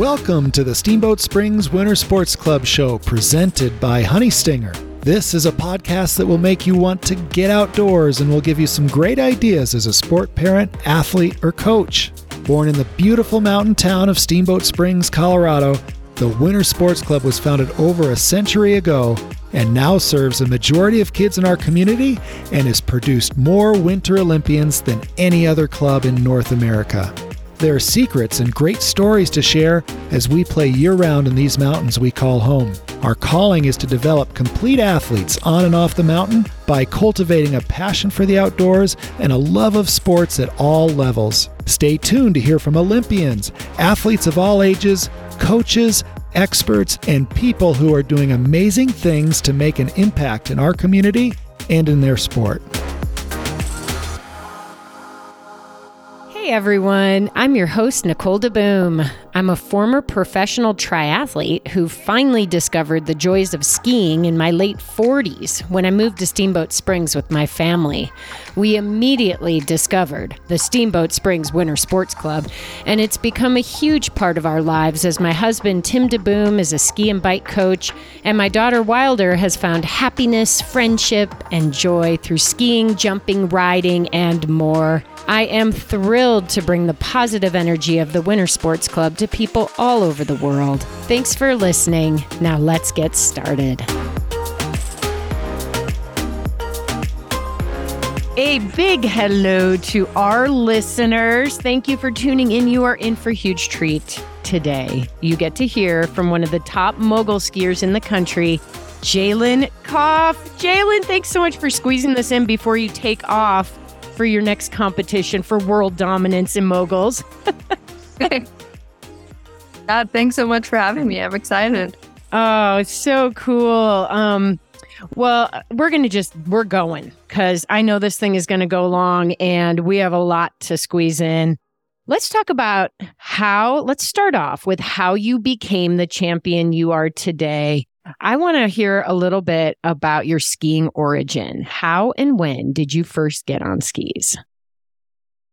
Welcome to the Steamboat Springs Winter Sports Club show presented by Honey Stinger. This is a podcast that will make you want to get outdoors and will give you some great ideas as a sport parent, athlete, or coach. Born in the beautiful mountain town of Steamboat Springs, Colorado, the Winter Sports Club was founded over a century ago and now serves a majority of kids in our community and has produced more Winter Olympians than any other club in North America. There are secrets and great stories to share as we play year round in these mountains we call home. Our calling is to develop complete athletes on and off the mountain by cultivating a passion for the outdoors and a love of sports at all levels. Stay tuned to hear from Olympians, athletes of all ages, coaches, experts, and people who are doing amazing things to make an impact in our community and in their sport. Everyone, I'm your host, Nicole DeBoom. I'm a former professional triathlete who finally discovered the joys of skiing in my late 40s when I moved to Steamboat Springs with my family. We immediately discovered the Steamboat Springs Winter Sports Club, and it's become a huge part of our lives as my husband, Tim DeBoom, is a ski and bike coach, and my daughter, Wilder, has found happiness, friendship, and joy through skiing, jumping, riding, and more. I am thrilled to bring the positive energy of the Winter Sports Club to people all over the world. Thanks for listening. Now let's get started. A big hello to our listeners. Thank you for tuning in. You are in for a huge treat today. You get to hear from one of the top mogul skiers in the country, Jaelin Kauf. Jaelin, thanks so much for squeezing this in before you take off for your next competition for world dominance in moguls. God, thanks so much for having me. I'm excited. Oh, it's so cool. Um, well, we're going to just, we're going because I know this thing is going to go long and we have a lot to squeeze in. Let's talk about how, let's start off with how you became the champion you are today. I want to hear a little bit about your skiing origin. How and when did you first get on skis?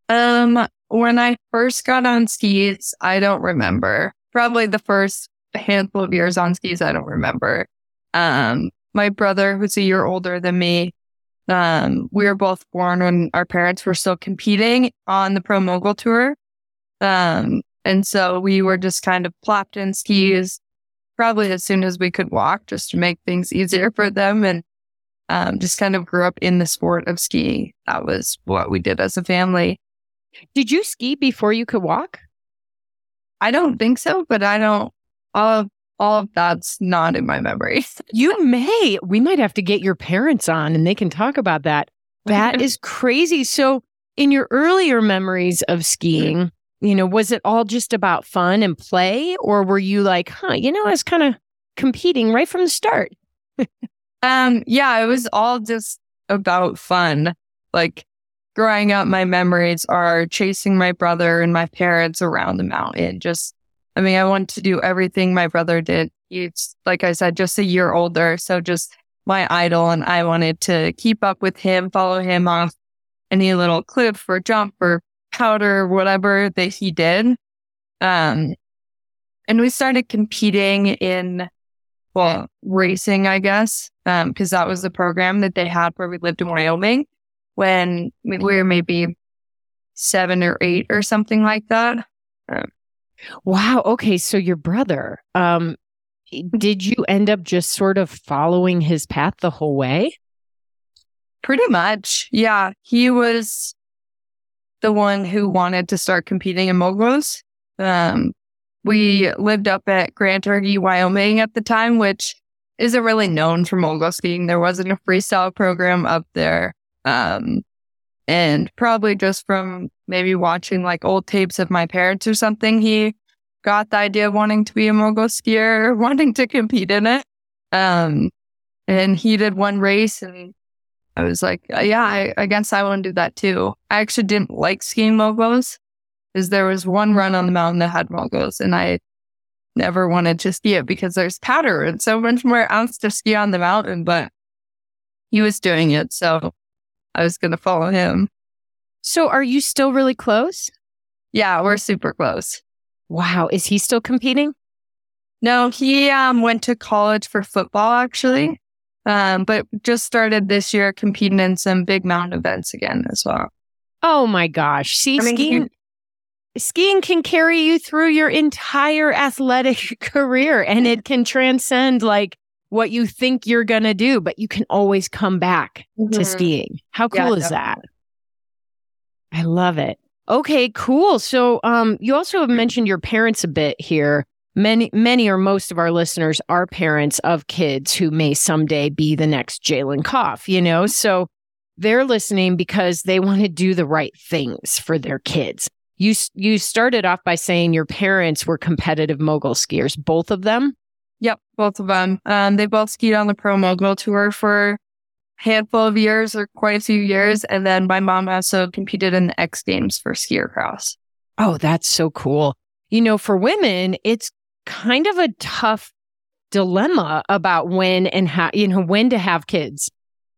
Um, when I first got on skis, I don't remember. Probably the first handful of years on skis, I don't remember. Um, my brother, who's a year older than me, um, we were both born when our parents were still competing on the Pro Mogul Tour. Um, and so we were just kind of plopped in skis probably as soon as we could walk just to make things easier for them and um, just kind of grew up in the sport of skiing. That was what we did as a family. Did you ski before you could walk? I don't think so, but I don't. All of all of that's not in my memory. you may. We might have to get your parents on, and they can talk about that. That is crazy. So, in your earlier memories of skiing, you know, was it all just about fun and play, or were you like, huh, you know, I was kind of competing right from the start? um, yeah, it was all just about fun. Like growing up, my memories are chasing my brother and my parents around the mountain. Just, I mean, I wanted to do everything my brother did. He's, like I said, just a year older. So just my idol. And I wanted to keep up with him, follow him off any little cliff or jump or powder, whatever that he did. Um, and we started competing in, well, racing, I guess, um, cause that was the program that they had where we lived in Wyoming when we were maybe seven or eight or something like that. Um, wow. Okay. So your brother, um, did you end up just sort of following his path the whole way? Pretty much. Yeah. He was the one who wanted to start competing in moguls. Um, we lived up at Grand Targhee, Wyoming at the time, which isn't really known for mogul skiing. There wasn't a freestyle program up there. Um, and probably just from maybe watching like old tapes of my parents or something, he got the idea of wanting to be a mogul skier, wanting to compete in it. Um, and he did one race and I was like, uh, yeah, I, I guess I want to do that too. I actually didn't like skiing moguls because there was one run on the mountain that had moguls and I never wanted to ski it because there's powder and so much more else to ski on the mountain, but he was doing it. So I was going to follow him. So are you still really close? Yeah, we're super close. Wow. Is he still competing? No, he um, went to college for football actually, um, but just started this year competing in some big mountain events again as well. Oh my gosh. See, I mean, skiing, skiing can carry you through your entire athletic career and it can transcend like what you think you're going to do, but you can always come back to Mhm. skiing. How Yeah, cool is that? I love it. Okay, cool. So, um, you also have mentioned your parents a bit here. Many, many or most of our listeners are parents of kids who may someday be the next Jaelin Kauf, you know? So they're listening because they want to do the right things for their kids. You, you started off by saying your parents were competitive mogul skiers, both of them. Yep, both of them. Um, they both skied on the Pro Mogul Tour for a handful of years or quite a few years. And then my mom also competed in the X Games for skier cross. Oh, that's so cool. You know, for women, it's kind of a tough dilemma about when and how, you know, when to have kids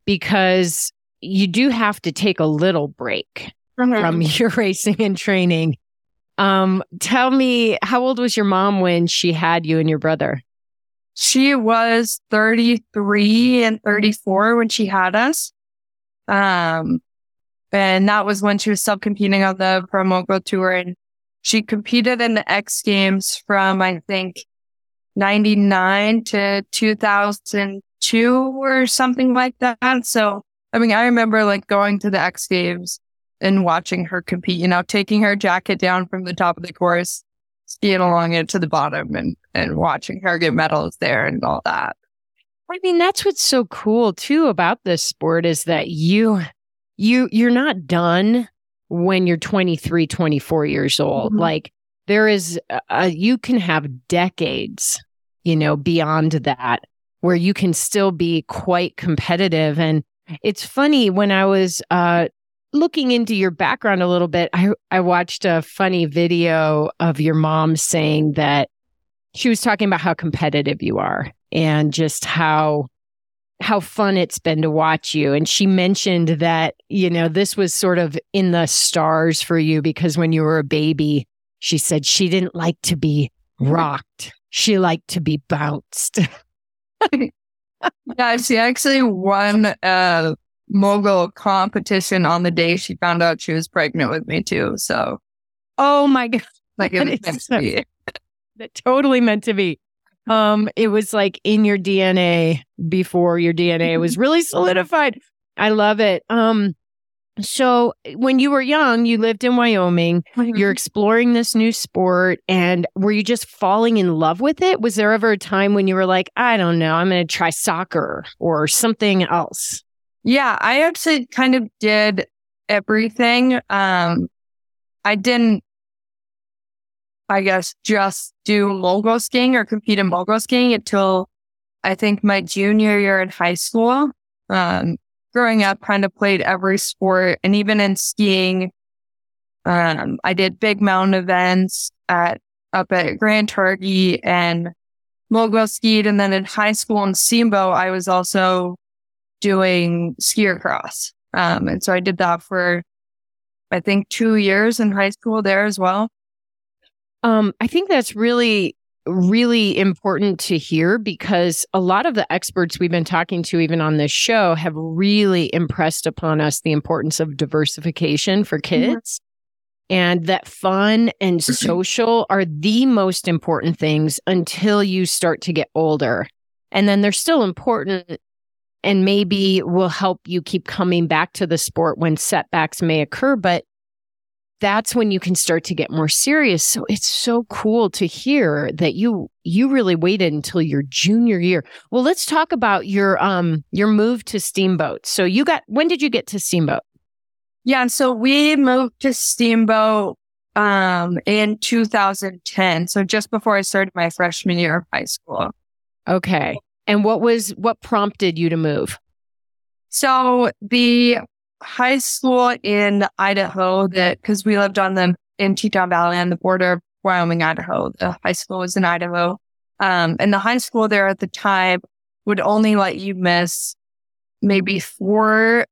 because you do have to take a little break from your racing and training. Um, tell me, how old was your mom when she had you and your brother? She was 33 and 34 when she had us. Um, and that was when she was still competing on the Pro Mogul Tour. And she competed in the X Games from, I think, 99 to 2002 or something like that. So, I mean, I remember like going to the X Games and watching her compete, you know, taking her jacket down from the top of the course, skiing along it to the bottom and, and watching her get medals there and all that. I mean, that's what's so cool too about this sport is that you you you're not done when you're 23, 24 years old. Mhm. Like there is a, you can have decades, you know, beyond that where you can still be quite competitive and it's funny when I was uh looking into your background a little bit, I I watched a funny video of your mom saying that she was talking about how competitive you are and just how how fun it's been to watch you. And she mentioned that you know this was sort of in the stars for you because when you were a baby she said she didn't like to be mm-hmm. rocked. She liked to be bounced. Yeah, she actually won a mogul competition on the day she found out she was pregnant with me too. So oh my god. like it was is meant to be. that totally meant to be um it was like in your dna before your dna was really solidified. I love it. Um so when you were young you lived in wyoming. You're exploring this new sport and were you just falling in love with it? Was there ever a time when you were like i don't know i'm going to try soccer or something else? Yeah, I actually kind of did everything. Um, I didn't, I guess, just do mogul skiing or compete in mogul skiing until I think my junior year in high school. Um, growing up, kind of played every sport, and even in skiing, um, I did big mountain events at up at Grand Targhee and mogul skied, and then in high school in Steamboat, I was also doing skier cross. Um, and so I did that for, I think, two years in high school there as well. Um, I think that's really, really important to hear because a lot of the experts we've been talking to, even on this show, have really impressed upon us the importance of diversification for kids. And that fun and social are the most important things until you start to get older. And then they're still important and maybe will help you keep coming back to the sport when setbacks may occur. But that's when you can start to get more serious. So it's so cool to hear that you you really waited until your junior year. Well, let's talk about your um your move to Steamboat. So you got when did you get to Steamboat? Yeah. So we moved to Steamboat um, in 2010. So just before I started my freshman year of high school. Okay. And what was what prompted you to move? So the high school in Idaho that, cause we lived on the, in Teton Valley on the border of Wyoming, Idaho. The high school was in Idaho. Um, and the high school there at the time would only let you miss maybe four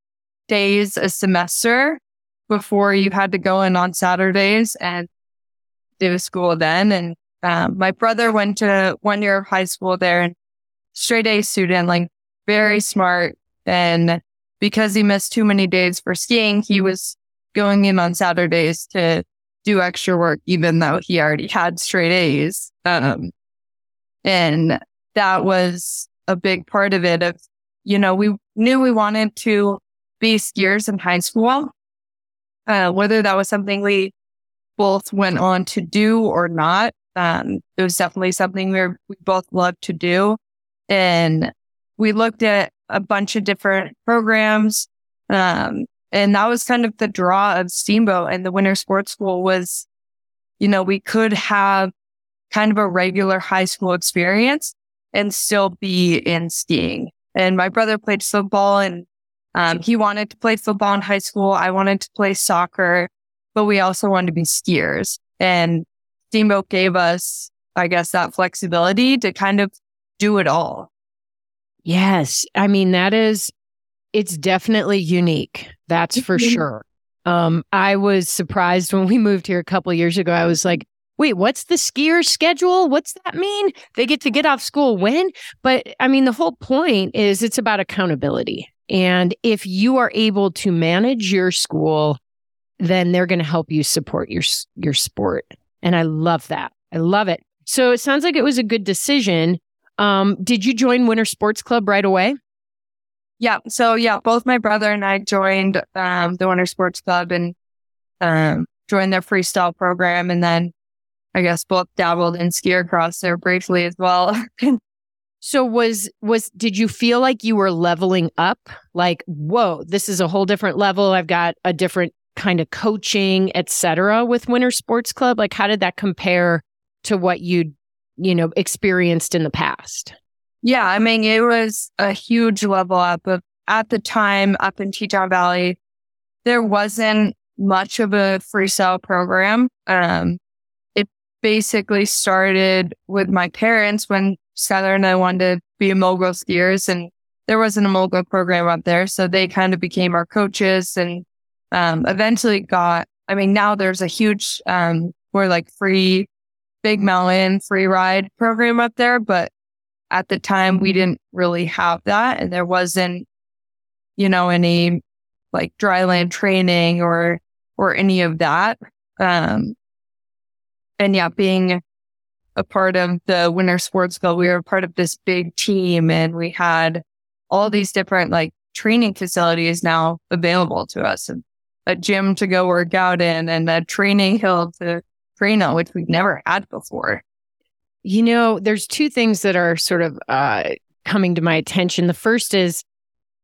days a semester before you had to go in on Saturdays. And do school then. And um, my brother went to one year of high school there and straight A student, like very smart. And because he missed too many days for skiing, he was going in on Saturdays to do extra work, even though he already had straight A's. Um, and that was a big part of it of, you know, we knew we wanted to be skiers in high school. Uh, whether that was something we both went on to do or not, um, it was definitely something we, were, we both loved to do. And we looked at a bunch of different programs. Um, and that was kind of the draw of Steamboat and the Winter Sports School was, you know, we could have kind of a regular high school experience and still be in skiing. And my brother played football and um, he wanted to play football in high school. I wanted to play soccer, but we also wanted to be skiers. And Steamboat gave us, I guess, that flexibility to kind of do it all. Yes. I mean, that is, it's definitely unique. That's for mm-hmm. sure. Um, I was surprised when we moved here a couple years ago. I was like, wait, what's the skier schedule? What's that mean? They get to get off school when? But I mean, the whole point is it's about accountability. And if you are able to manage your school, then they're going to help you support your your sport. And I love that. I love it. So it sounds like it was a good decision. Um, did you join Winter Sports Club right away? Yeah. So yeah, both my brother and I joined um, the Winter Sports Club and um, joined their freestyle program, and then I guess both dabbled in ski cross there briefly as well. so was was did you feel like you were leveling up? Like, whoa, this is a whole different level. I've got a different kind of coaching, etc. with Winter Sports Club. Like, how did that compare to what you'd you know experienced in the past? Yeah, I mean, it was a huge level up. Of, at the time, up in Teton Valley, there wasn't much of a free freestyle program. Um, it basically started with my parents when Skylar and I wanted to be mogul skiers, and there wasn't a mogul program up there, so they kind of became our coaches, and um, eventually got. I mean, now there's a huge, um, we're like free, big mountain free ride program up there, but at the time we didn't really have that. And there wasn't you know any like dryland training or or any of that. Um and yeah being a part of the winter sports club we were part of this big team and we had all these different like training facilities now available to us. And a gym to go work out in and a training hill to which we've never had before you know, there's two things that are sort of uh, coming to my attention. The first is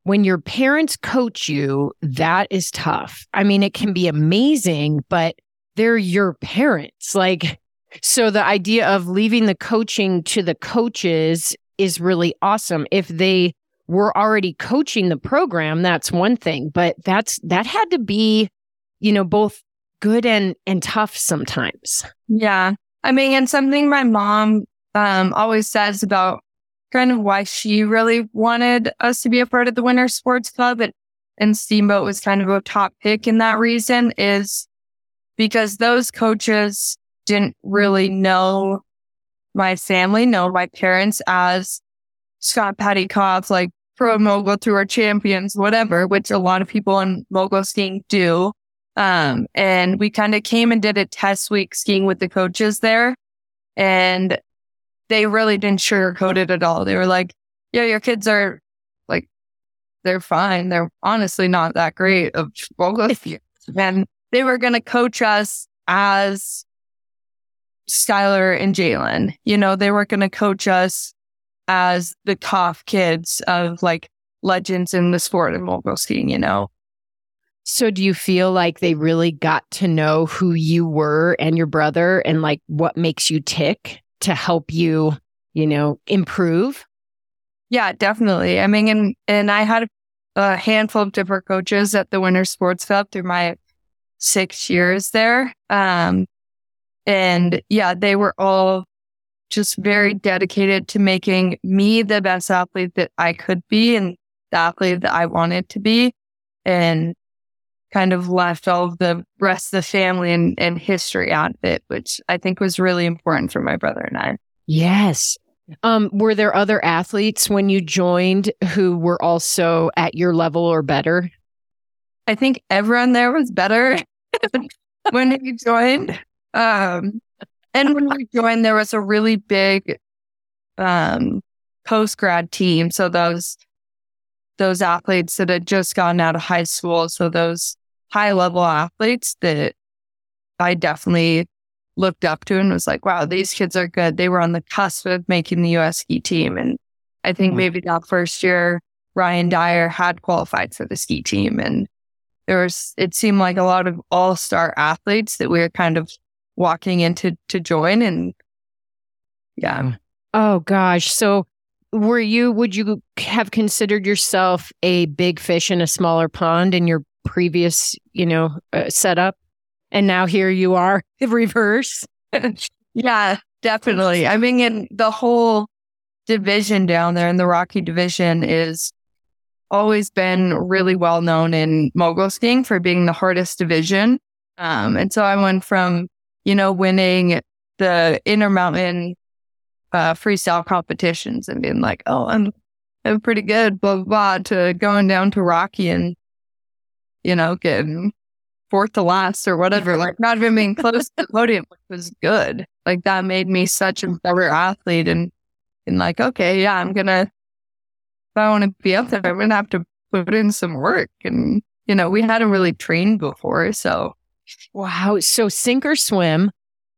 when your parents coach you, that is tough. I mean, it can be amazing, but they're your parents. Like, so the idea of leaving the coaching to the coaches is really awesome. If they were already coaching the program, that's one thing, but that's that had to be, you know, both good and and tough sometimes. Yeah. I mean, and something my mom um, always says about kind of why she really wanted us to be a part of the Winter Sports Club and, and Steamboat was kind of a top pick in that reason is because those coaches didn't really know my family, know my parents as Scott Patty Kauf, like pro mogul tour champions, whatever, which a lot of people in mogul skiing do. Um, and we kind of came and did a test week skiing with the coaches there. And they really didn't sugarcoat it at all. They were like, yeah, your kids are like, they're fine. They're honestly not that great of And they were going to coach us as Skylar and Jaelin. You know, they were going to coach us as the tough kids of like legends in the sport of mogul skiing, you know? So do you feel like they really got to know who you were and your brother and like what makes you tick to help you, you know, improve? Yeah, definitely. I mean, and, and I had a handful of different coaches at the Winter Sports Club through my six years there. Um, and yeah, they were all just very dedicated to making me the best athlete that I could be and the athlete that I wanted to be. And kind of left all of the rest of the family and, and history out of it, which I think was really important for my brother and I. Yes. Um, were there other athletes when you joined who were also at your level or better? I think everyone there was better when we joined. Um, and when we joined, there was a really big um, post grad team. So those those athletes that had just gotten out of high school, so those high level athletes that I definitely looked up to and was like, wow, these kids are good. They were on the cusp of making the US ski team. And I think mm-hmm. maybe that first year, Ryan Dyer had qualified for the ski team. And there was, it seemed like a lot of all star athletes that we were kind of walking into to join. And yeah. Mm. Oh gosh. So were you, would you have considered yourself a big fish in a smaller pond in your previous, you know, uh, setup? and now here you are the reverse. yeah, definitely. I mean, in the whole division down there in the Rocky division is always been really well known in mogul skiing for being the hardest division. Um, and so I went from, you know, winning the intermountain uh, freestyle competitions and being like, oh, I'm, I'm pretty good, blah, blah, blah, to going down to Rocky and, you know, getting fourth to last or whatever, like not even being close to the podium which was good. Like that made me such a better athlete and and like, okay, yeah, I'm gonna if I want to be up there, I'm gonna have to put in some work. And you know, we hadn't really trained before, so wow. So sink or swim,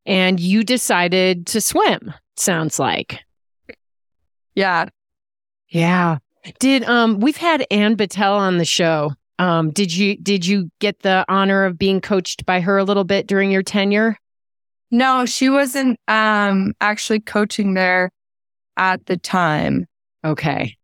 and you decided to swim. Sounds like, yeah, yeah. Did um we've had Ann Battelle on the show um, did you did you get the honor of being coached by her a little bit during your tenure? No, she wasn't um, actually coaching there at the time. Okay.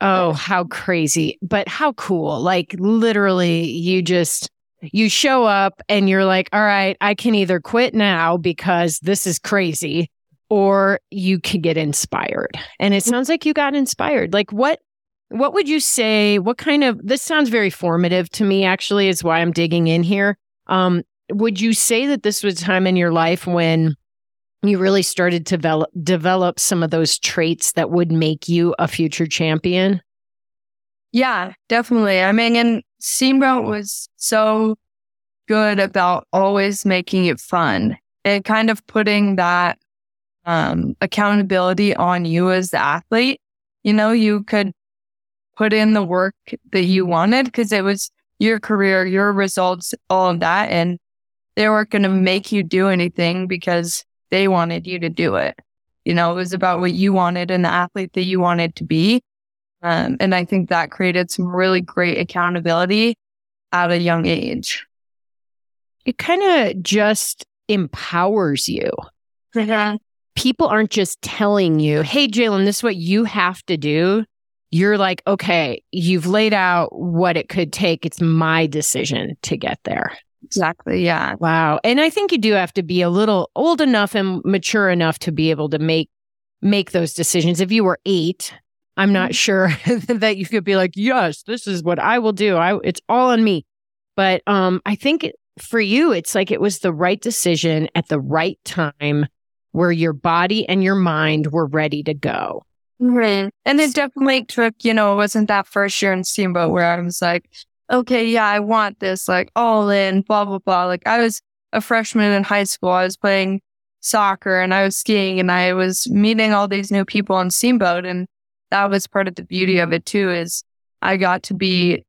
Oh, how crazy. But how cool. Like literally you just you show up and you're like, "All right, I can either quit now because this is crazy or you can get inspired." And it sounds like you got inspired. Like what what would you say? What kind of this sounds very formative to me, actually, is why I'm digging in here. Um, would you say that this was a time in your life when you really started to develop, develop some of those traits that would make you a future champion? Yeah, definitely. I mean, and Steamboat was so good about always making it fun and kind of putting that um, accountability on you as the athlete. You know, you could put in the work that you wanted because it was your career, your results, all of that. And they weren't going to make you do anything because they wanted you to do it. You know, it was about what you wanted and the athlete that you wanted to be. Um, and I think that created some really great accountability at a young age. It kind of just empowers you. People aren't just telling you, hey, Jaelin, this is what you have to do you're like, okay, you've laid out what it could take. It's my decision to get there. Exactly. Yeah. Wow. And I think you do have to be a little old enough and mature enough to be able to make make those decisions. If you were 8, I'm not mm-hmm. sure that you could be like, "Yes, this is what I will do. I it's all on me." But um I think for you it's like it was the right decision at the right time where your body and your mind were ready to go. Right. And it definitely took, you know, it wasn't that first year in Steamboat where I was like, okay, yeah, I want this, like all in, blah, blah, blah. Like I was a freshman in high school. I was playing soccer and I was skiing and I was meeting all these new people on Steamboat. And that was part of the beauty of it too, is I got to be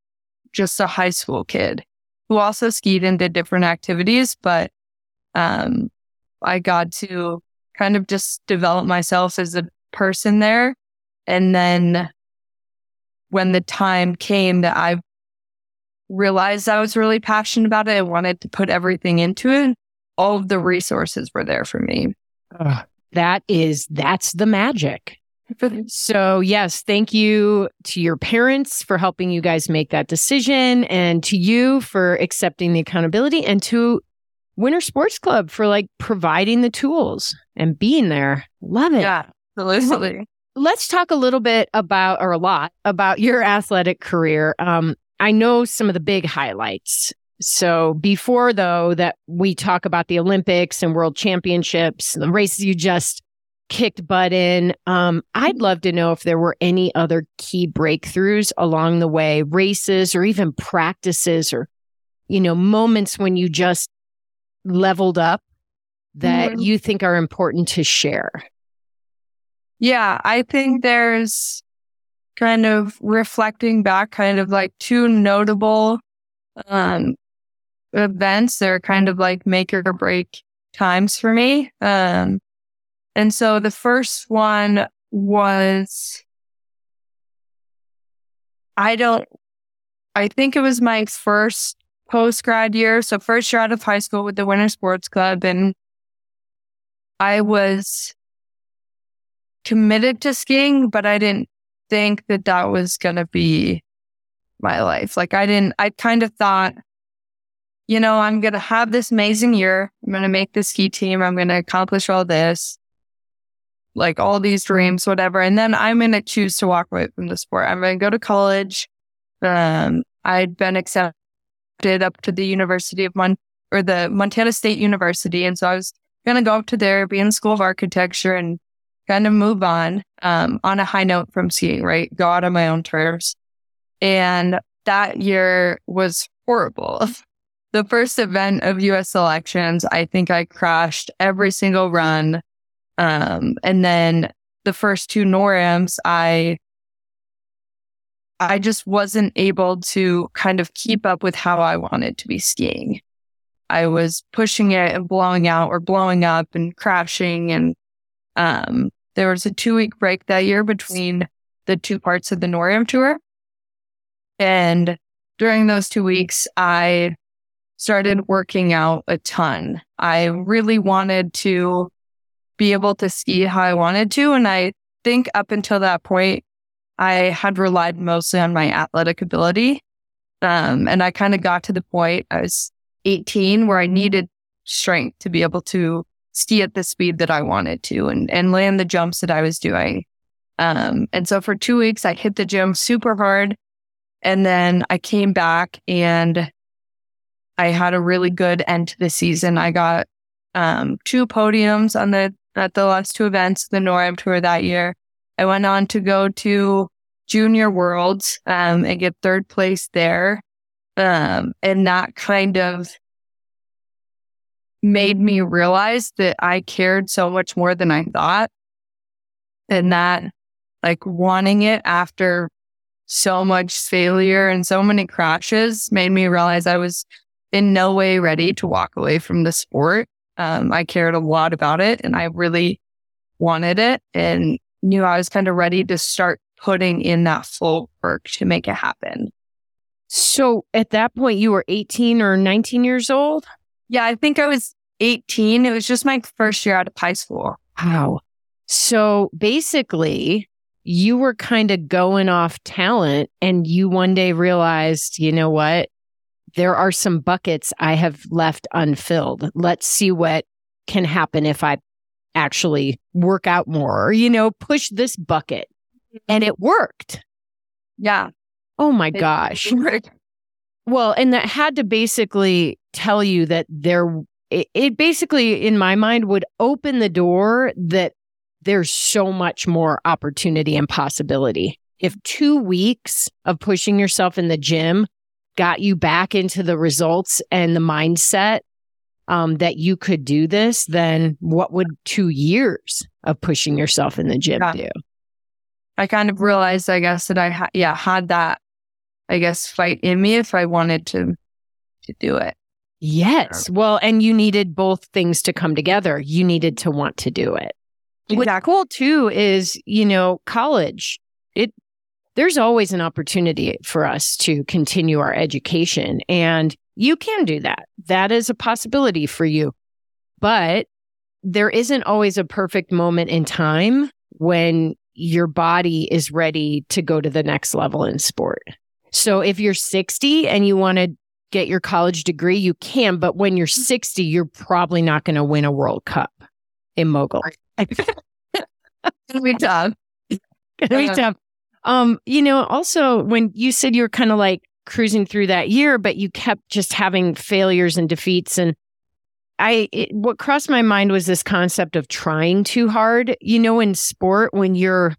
just a high school kid who also skied and did different activities, but um, I got to kind of just develop myself as a person there and then when the time came that I realized I was really passionate about it, I wanted to put everything into it. All of the resources were there for me. Uh, that is, that's the magic. so, yes, thank you to your parents for helping you guys make that decision, and to you for accepting the accountability, and to Winter Sports Club for like providing the tools and being there. Love it. Yeah, absolutely let's talk a little bit about, or a lot about your athletic career. Um, I know some of the big highlights. So before though that we talk about the Olympics and world championships, the races you just kicked butt in, um, I'd love to know if there were any other key breakthroughs along the way, races or even practices or, you know, moments when you just leveled up that mm-hmm. you think are important to share. Yeah, I think there's kind of reflecting back, kind of like two notable um, events. that are kind of like make or break times for me. Um, and so the first one was, I don't, I think it was my first post grad year. So first year out of high school with the Winter Sports Club. And I was committed to skiing, but I didn't think that that was going to be my life. Like I didn't, I kind of thought, you know, I'm going to have this amazing year. I'm going to make the ski team. I'm going to accomplish all this, like all these dreams, whatever. And then I'm going to choose to walk away from the sport. I'm going to go to college. Um, I'd been accepted up to the University of Mon or the Montana State University. And so I was going to go up to there, be in the School of Architecture and kind of move on, um, on a high note from skiing, right? Go out on my own terms. And that year was horrible. the first event of US selections, I think I crashed every single run. Um, and then the first two NORAMs, I I just wasn't able to kind of keep up with how I wanted to be skiing. I was pushing it and blowing out or blowing up and crashing. And um, there was a two week break that year between the two parts of the NORAM tour. And during those two weeks, I started working out a ton. I really wanted to be able to ski how I wanted to. And I think up until that point, I had relied mostly on my athletic ability. Um, and I kind of got to the point, I was 18, where I needed strength to be able to ski at the speed that I wanted to and, and land the jumps that I was doing. Um, and so for two weeks, I hit the gym super hard. And then I came back and I had a really good end to the season. I got um, two podiums on the at the last two events, the NORAM tour that year. I went on to go to Junior Worlds um, and get third place there. Um, and that kind of made me realize that I cared so much more than I thought. And that like wanting it after so much failure and so many crashes made me realize I was in no way ready to walk away from the sport. Um, I cared a lot about it and I really wanted it and knew I was kind of ready to start putting in that full work to make it happen. So at that point, you were 18 or 19 years old? Yeah, I think I was 18. It was just my first year out of high school. Wow. So basically, you were kind of going off talent and you one day realized, you know what? there are some buckets I have left unfilled. Let's see what can happen if I actually work out more or, you know, push this bucket. And it worked. Yeah. Oh my gosh. Well, and that had to basically tell you that there, it, it basically, in my mind, would open the door that there's so much more opportunity and possibility. If two weeks of pushing yourself in the gym got you back into the results and the mindset um, that you could do this, then what would two years of pushing yourself in the gym yeah. do? I kind of realized, I guess, that I ha- yeah had that, I guess, fight in me if I wanted to to do it. Yes. Well, and you needed both things to come together. You needed to want to do it. Exactly. What's cool too is, you know, college, it there's always an opportunity for us to continue our education. And you can do that. That is a possibility for you. But there isn't always a perfect moment in time when your body is ready to go to the next level in sport. So if you're 60 and you want to get your college degree, you can. But when you're 60, you're probably not going to win a World Cup in mogul. Be tough. Be tough. Um, you know, also when you said you were kind of like cruising through that year, but you kept just having failures and defeats. And I, it, what crossed my mind was this concept of trying too hard. You know, in sport, when you're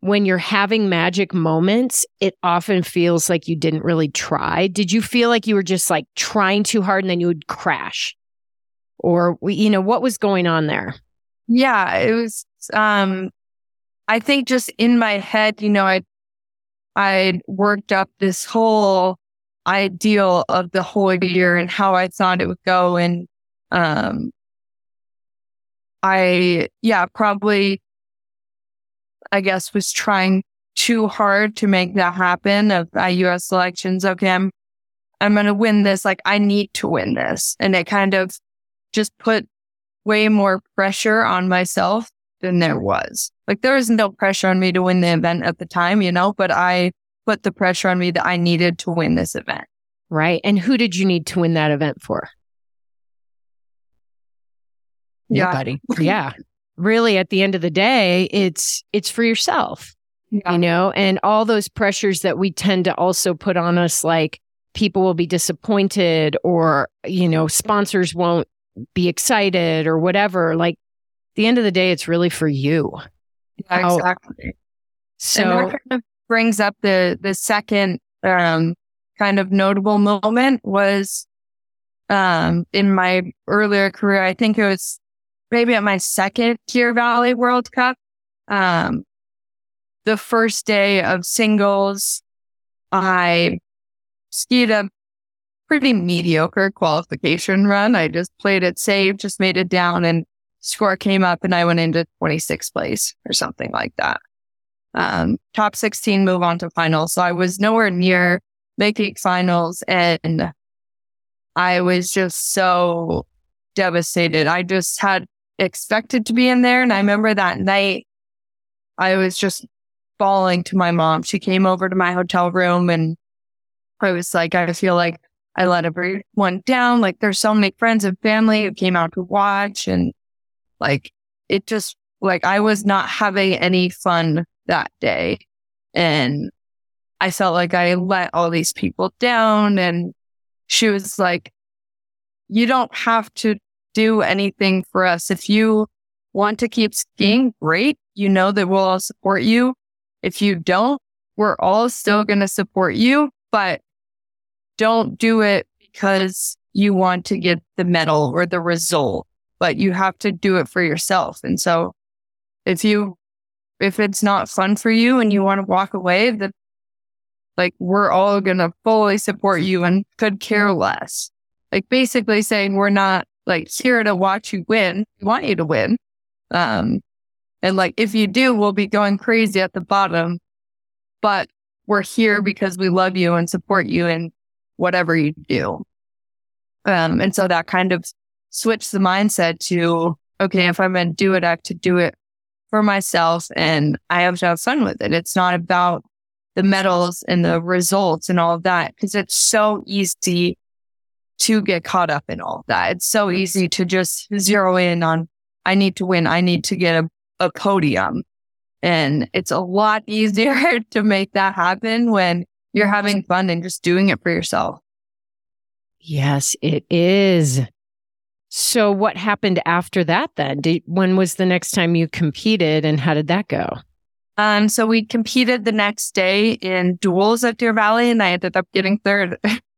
when you're having magic moments, it often feels like you didn't really try. Did you feel like you were just like trying too hard and then you would crash? Or, you know, what was going on there? Yeah, it was, um, I think just in my head, you know, I, I worked up this whole ideal of the whole year and how I thought it would go. And, um, I, yeah, probably I guess, was trying too hard to make that happen of uh, US selections. Okay, I'm, I'm going to win this. Like, I need to win this. And it kind of just put way more pressure on myself than there was. Like, there was no pressure on me to win the event at the time, you know, but I put the pressure on me that I needed to win this event. Right. And who did you need to win that event for? Yeah. Buddy. yeah really at the end of the day, it's it's for yourself. Yeah. You know, and all those pressures that we tend to also put on us like people will be disappointed or you know, sponsors won't be excited or whatever. Like the end of the day, it's really for you. Yeah, exactly. So kind of brings up the the second um, kind of notable moment was um, in my earlier career. I think it was maybe at my second Deer Valley World Cup. Um, the first day of singles, I skied a pretty mediocre qualification run. I just played it safe, just made it down and score came up and I went into 26th place or something like that. Um, top 16 move on to finals. So I was nowhere near making finals and I was just so devastated. I just had expected to be in there. And I remember that night, I was just bawling to my mom. She came over to my hotel room and I was like, I feel like I let everyone down. Like there's so many friends and family who came out to watch and like it just like I was not having any fun that day. And I felt like I let all these people down. And she was like, you don't have to do anything for us. If you want to keep skiing, great. You know that we'll all support you. If you don't, we're all still going to support you, but don't do it because you want to get the medal or the result, but you have to do it for yourself. And so if you, if it's not fun for you and you want to walk away, then like we're all going to fully support you and could care less. Like basically saying we're not like here to watch you win. We want you to win. Um, and like if you do, we'll be going crazy at the bottom, but we're here because we love you and support you in whatever you do. Um, and so that kind of switched the mindset to, okay, if I'm going to do it, I have to do it for myself and I have to have fun with it. It's not about the medals and the results and all of that because it's so easy to get caught up in all that. It's so easy to just zero in on, I need to win. I need to get a, a podium. And it's a lot easier to make that happen when you're having fun and just doing it for yourself. Yes, it is. So what happened after that then? Did, when was the next time you competed and how did that go? Um, so we competed the next day in duels at Deer Valley and I ended up getting third.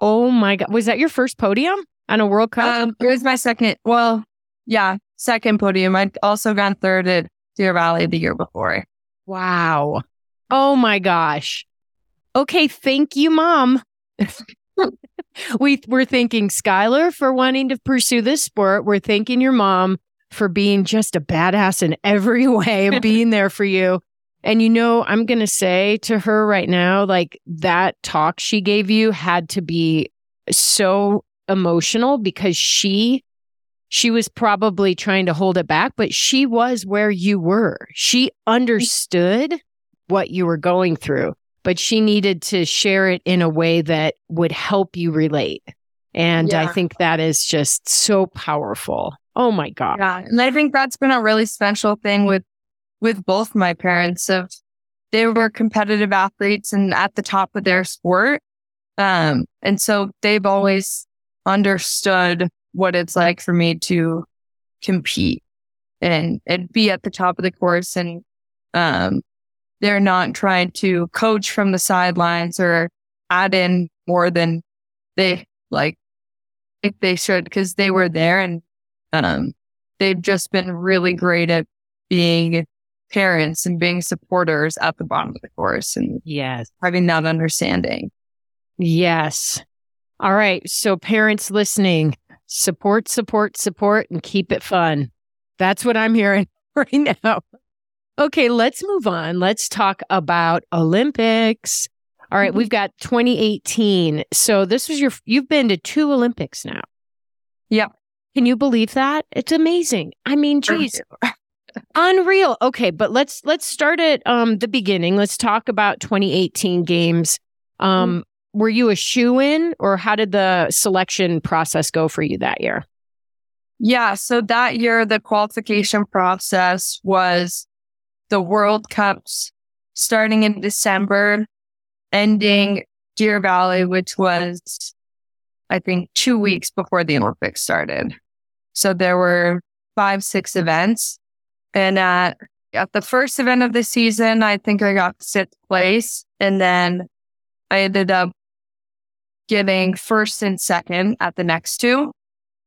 Oh my God. Was that your first podium on a World Cup? Um, it was my second. Well, yeah, second podium. I'd also gone third at Deer Valley the year before. Wow. Oh my gosh. Okay. Thank you, mom. we, we're thanking Skylar for wanting to pursue this sport. We're thanking your mom for being just a badass in every way and being there for you. And you know, I'm going to say to her right now, like that talk she gave you had to be so emotional because she she was probably trying to hold it back, but she was where you were. She understood what you were going through, but she needed to share it in a way that would help you relate. And yeah. I think that is just so powerful. Oh my God. Yeah. And I think that's been a really special thing with with both my parents of they were competitive athletes and at the top of their sport. Um, and so they've always understood what it's like for me to compete and, and be at the top of the course. And, um, they're not trying to coach from the sidelines or add in more than they like if they should because they were there and um they've just been really great at being parents and being supporters at the bottom of the course and yes having that understanding yes all right so parents listening support support support and keep it fun that's what i'm hearing right now okay let's move on let's talk about olympics all right, mm-hmm. we've got 2018. So this was your you've been to two Olympics now. Yep. Can you believe that? It's amazing. I mean, geez. Unreal. Okay, but let's let's start at um the beginning. Let's talk about 2018 games. Um mm-hmm. were you a shoo in or how did the selection process go for you that year? Yeah, so that year the qualification process was the World Cups starting in December ending Deer Valley, which was, I think, two weeks before the Olympics started. So there were five, six events. And at, at the first event of the season, I think I got sixth place. And then I ended up getting first and second at the next two.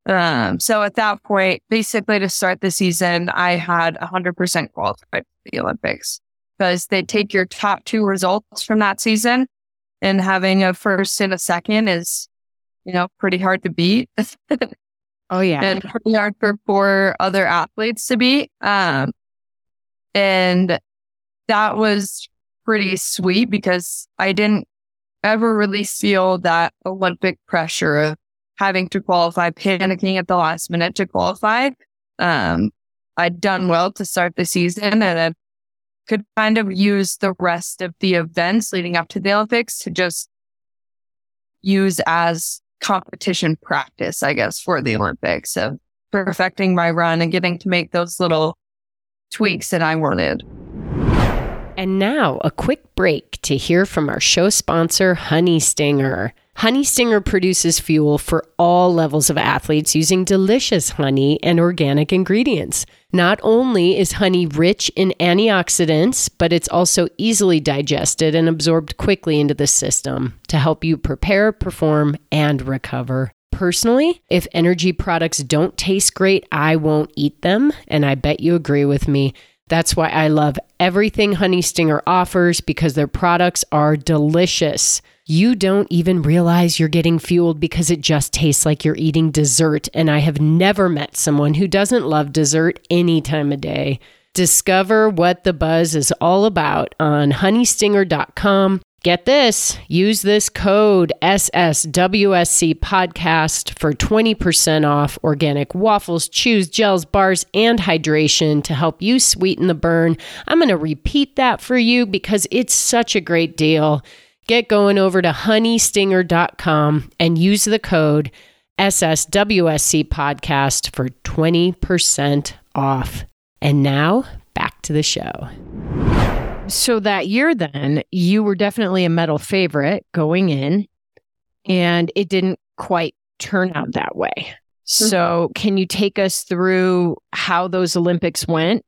Um, so at that point, basically to start the season, I had 100% qualified for the Olympics because they take your top two results from that season and having a first and a second is, you know, pretty hard to beat. oh yeah. And pretty hard for four other athletes to beat. Um, and that was pretty sweet because I didn't ever really feel that Olympic pressure of having to qualify, panicking at the last minute to qualify. Um, I'd done well to start the season and I could kind of use the rest of the events leading up to the Olympics to just use as competition practice, I guess, for the Olympics of perfecting my run and getting to make those little tweaks that I wanted. And now a quick break to hear from our show sponsor, Honey Stinger. Honey Stinger produces fuel for all levels of athletes using delicious honey and organic ingredients. Not only is honey rich in antioxidants, but it's also easily digested and absorbed quickly into the system to help you prepare, perform, and recover. Personally, if energy products don't taste great, I won't eat them, and I bet you agree with me. That's why I love everything Honey Stinger offers because their products are delicious. You don't even realize you're getting fueled because it just tastes like you're eating dessert. And I have never met someone who doesn't love dessert any time of day. Discover what the buzz is all about on honeystinger.com. Get this, use this code SSWSC podcast for 20% off organic waffles, chews, gels, bars, and hydration to help you sweeten the burn. I'm going to repeat that for you because it's such a great deal get going over to honeystinger.com and use the code SSWSC podcast for 20% off. And now back to the show. So that year, then, you were definitely a medal favorite going in, and it didn't quite turn out that way. Mm-hmm. So, can you take us through how those Olympics went?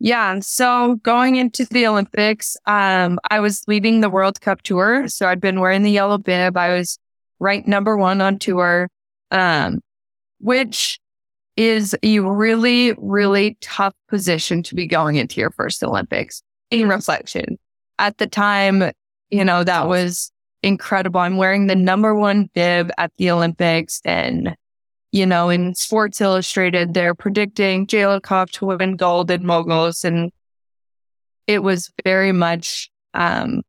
Yeah. So going into the Olympics, um, I was leading the World Cup tour. So I'd been wearing the yellow bib. I was ranked number one on tour, um, which is a really, really tough position to be going into your first Olympics in reflection. At the time, you know, that was incredible. I'm wearing the number one bib at the Olympics and you know, in Sports Illustrated, they're predicting Jaelin Kauf to win gold in moguls. And it was very much um,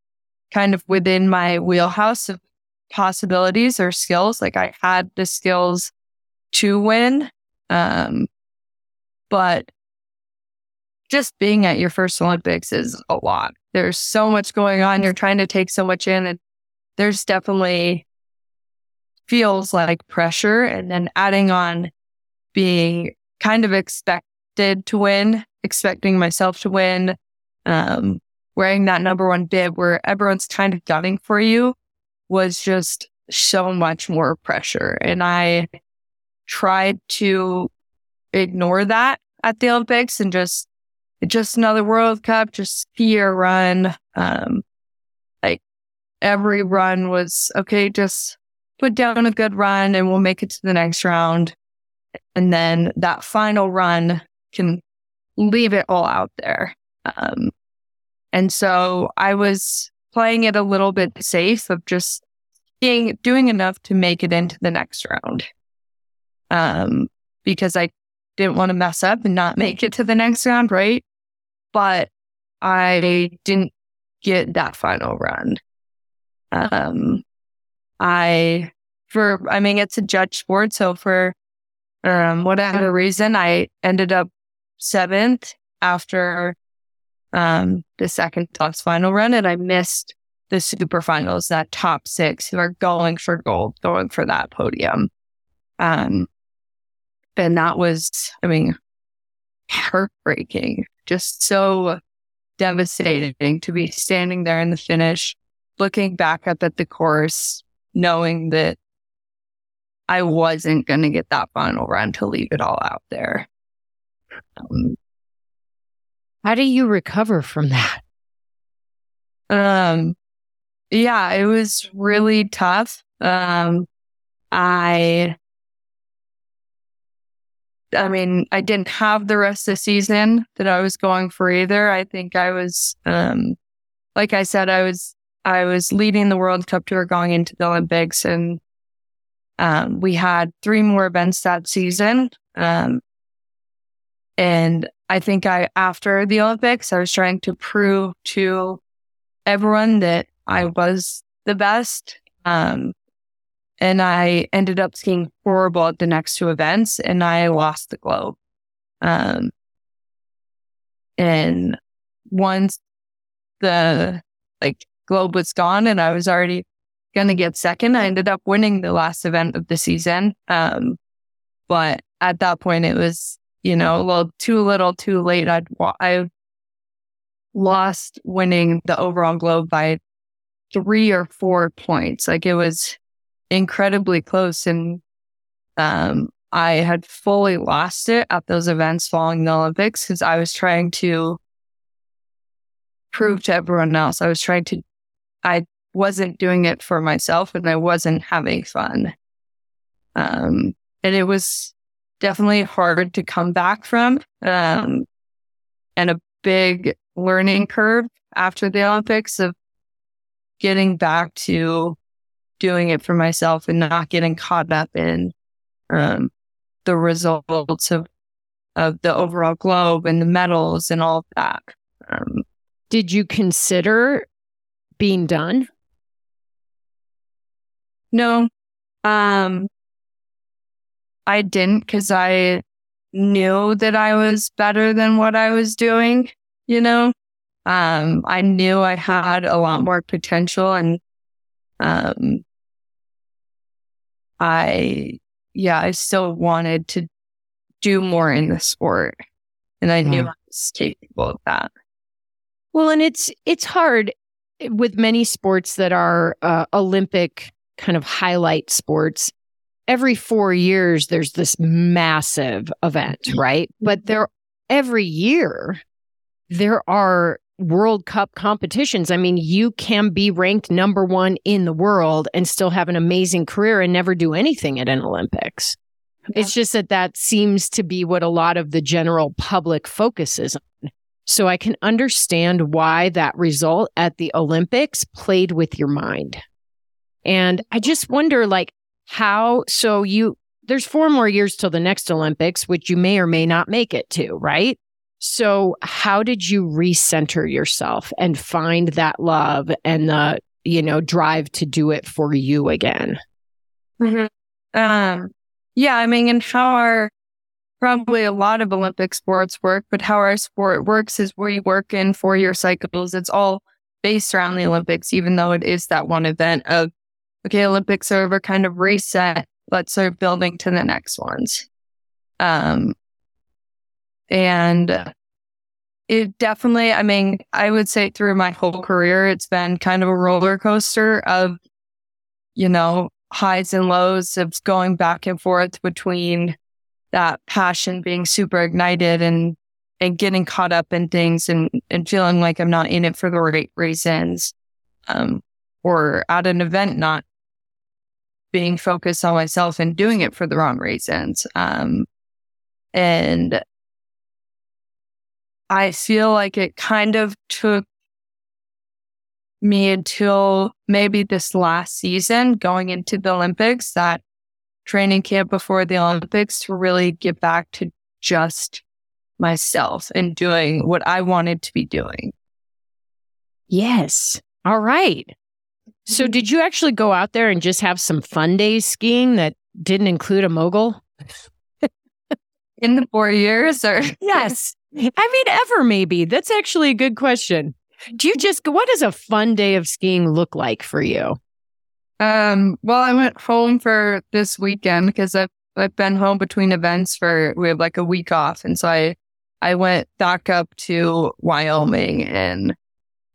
kind of within my wheelhouse of possibilities or skills. Like I had the skills to win. Um, but just being at your first Olympics is a lot. There's so much going on. You're trying to take so much in and there's definitely feels like pressure and then adding on being kind of expected to win, expecting myself to win. Um, wearing that number one bib where everyone's kind of gunning for you was just so much more pressure. And I tried to ignore that at the Olympics and just, just another World Cup, just year run. Um, like every run was okay, just put down a good run and we'll make it to the next round. And then that final run can leave it all out there. Um, and so I was playing it a little bit safe of just being, doing enough to make it into the next round. Um, because I didn't want to mess up and not make it to the next round, right? But I didn't get that final run. Um, I, for, I mean, it's a judge sport. So for, um, whatever reason, I ended up seventh after, um, the second toss final run and I missed the super finals, that top six who are going for gold, going for that podium. Um, and that was, I mean, heartbreaking, just so devastating to be standing there in the finish, looking back up at the course, knowing that I wasn't going to get that final run to leave it all out there. Um, How do you recover from that? Um, yeah, it was really tough. Um, I, I mean, I didn't have the rest of the season that I was going for either. I think I was, um, like I said, I was, I was leading the World Cup tour going into the Olympics and, um, we had three more events that season. Um, and I think I, after the Olympics, I was trying to prove to everyone that I was the best. Um, and I ended up skiing horrible at the next two events and I lost the globe. Um, and once the like globe was gone and I was already to get second, I ended up winning the last event of the season. Um, but at that point it was, you know, a little too little too late. I'd, I lost winning the overall globe by three or four points. Like it was incredibly close. And um, I had fully lost it at those events following the Olympics because I was trying to prove to everyone else. I was trying to, I wasn't doing it for myself and I wasn't having fun. Um, and it was definitely hard to come back from. Um, and a big learning curve after the Olympics of getting back to doing it for myself and not getting caught up in um, the results of of the overall globe and the medals and all of that. Um, Did you consider being done? no, um, I didn't because I knew that I was better than what I was doing. You know, um, I knew I had a lot more potential and, um, I, yeah, I still wanted to do more in the sport and I knew Mm. I was capable of that. Well, and it's it's hard with many sports that are uh, Olympic kind of highlight sports. Every four years, there's this massive event, right? But there, every year, there are World Cup competitions. I mean, you can be ranked number one in the world and still have an amazing career and never do anything at an Olympics. It's just that that seems to be what a lot of the general public focuses on. So I can understand why that result at the Olympics played with your mind. And I just wonder like how so you there's four more years till the next Olympics which you may or may not make it to, right? So how did you recenter yourself and find that love and the, you know, drive to do it for you again? Um, yeah, I mean, and how our probably a lot of Olympic sports work, but how our sport works is we work in four year cycles. It's all based around the Olympics, even though it is that one event of, okay, Olympics are over, kind of reset. Let's start building to the next ones. Um, and it definitely, I mean, I would say through my whole career, it's been kind of a roller coaster of, you know, highs and lows of going back and forth between that passion being super ignited and and getting caught up in things and and feeling like I'm not in it for the right reasons. Um, or at an event not being focused on myself and doing it for the wrong reasons. Um, and I feel like it kind of took me until maybe this last season going into the Olympics, that training camp before the Olympics to really get back to just myself and doing what I wanted to be doing. Yes. All right. So, mm-hmm. did you actually go out there and just have some fun days skiing that didn't include a mogul? In the four years, or yes, I mean ever maybe. That's actually a good question. Do you just what does a fun day of skiing look like for you? Um, well, I went home for this weekend because I've I've been home between events for we have like a week off, and so I I went back up to Wyoming and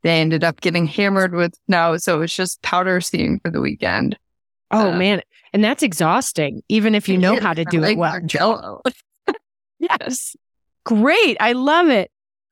they ended up getting hammered with snow. So it was just powder skiing for the weekend. Oh uh, man. And that's exhausting, even if you know how to do it well. Jello. yes. Great. I love it.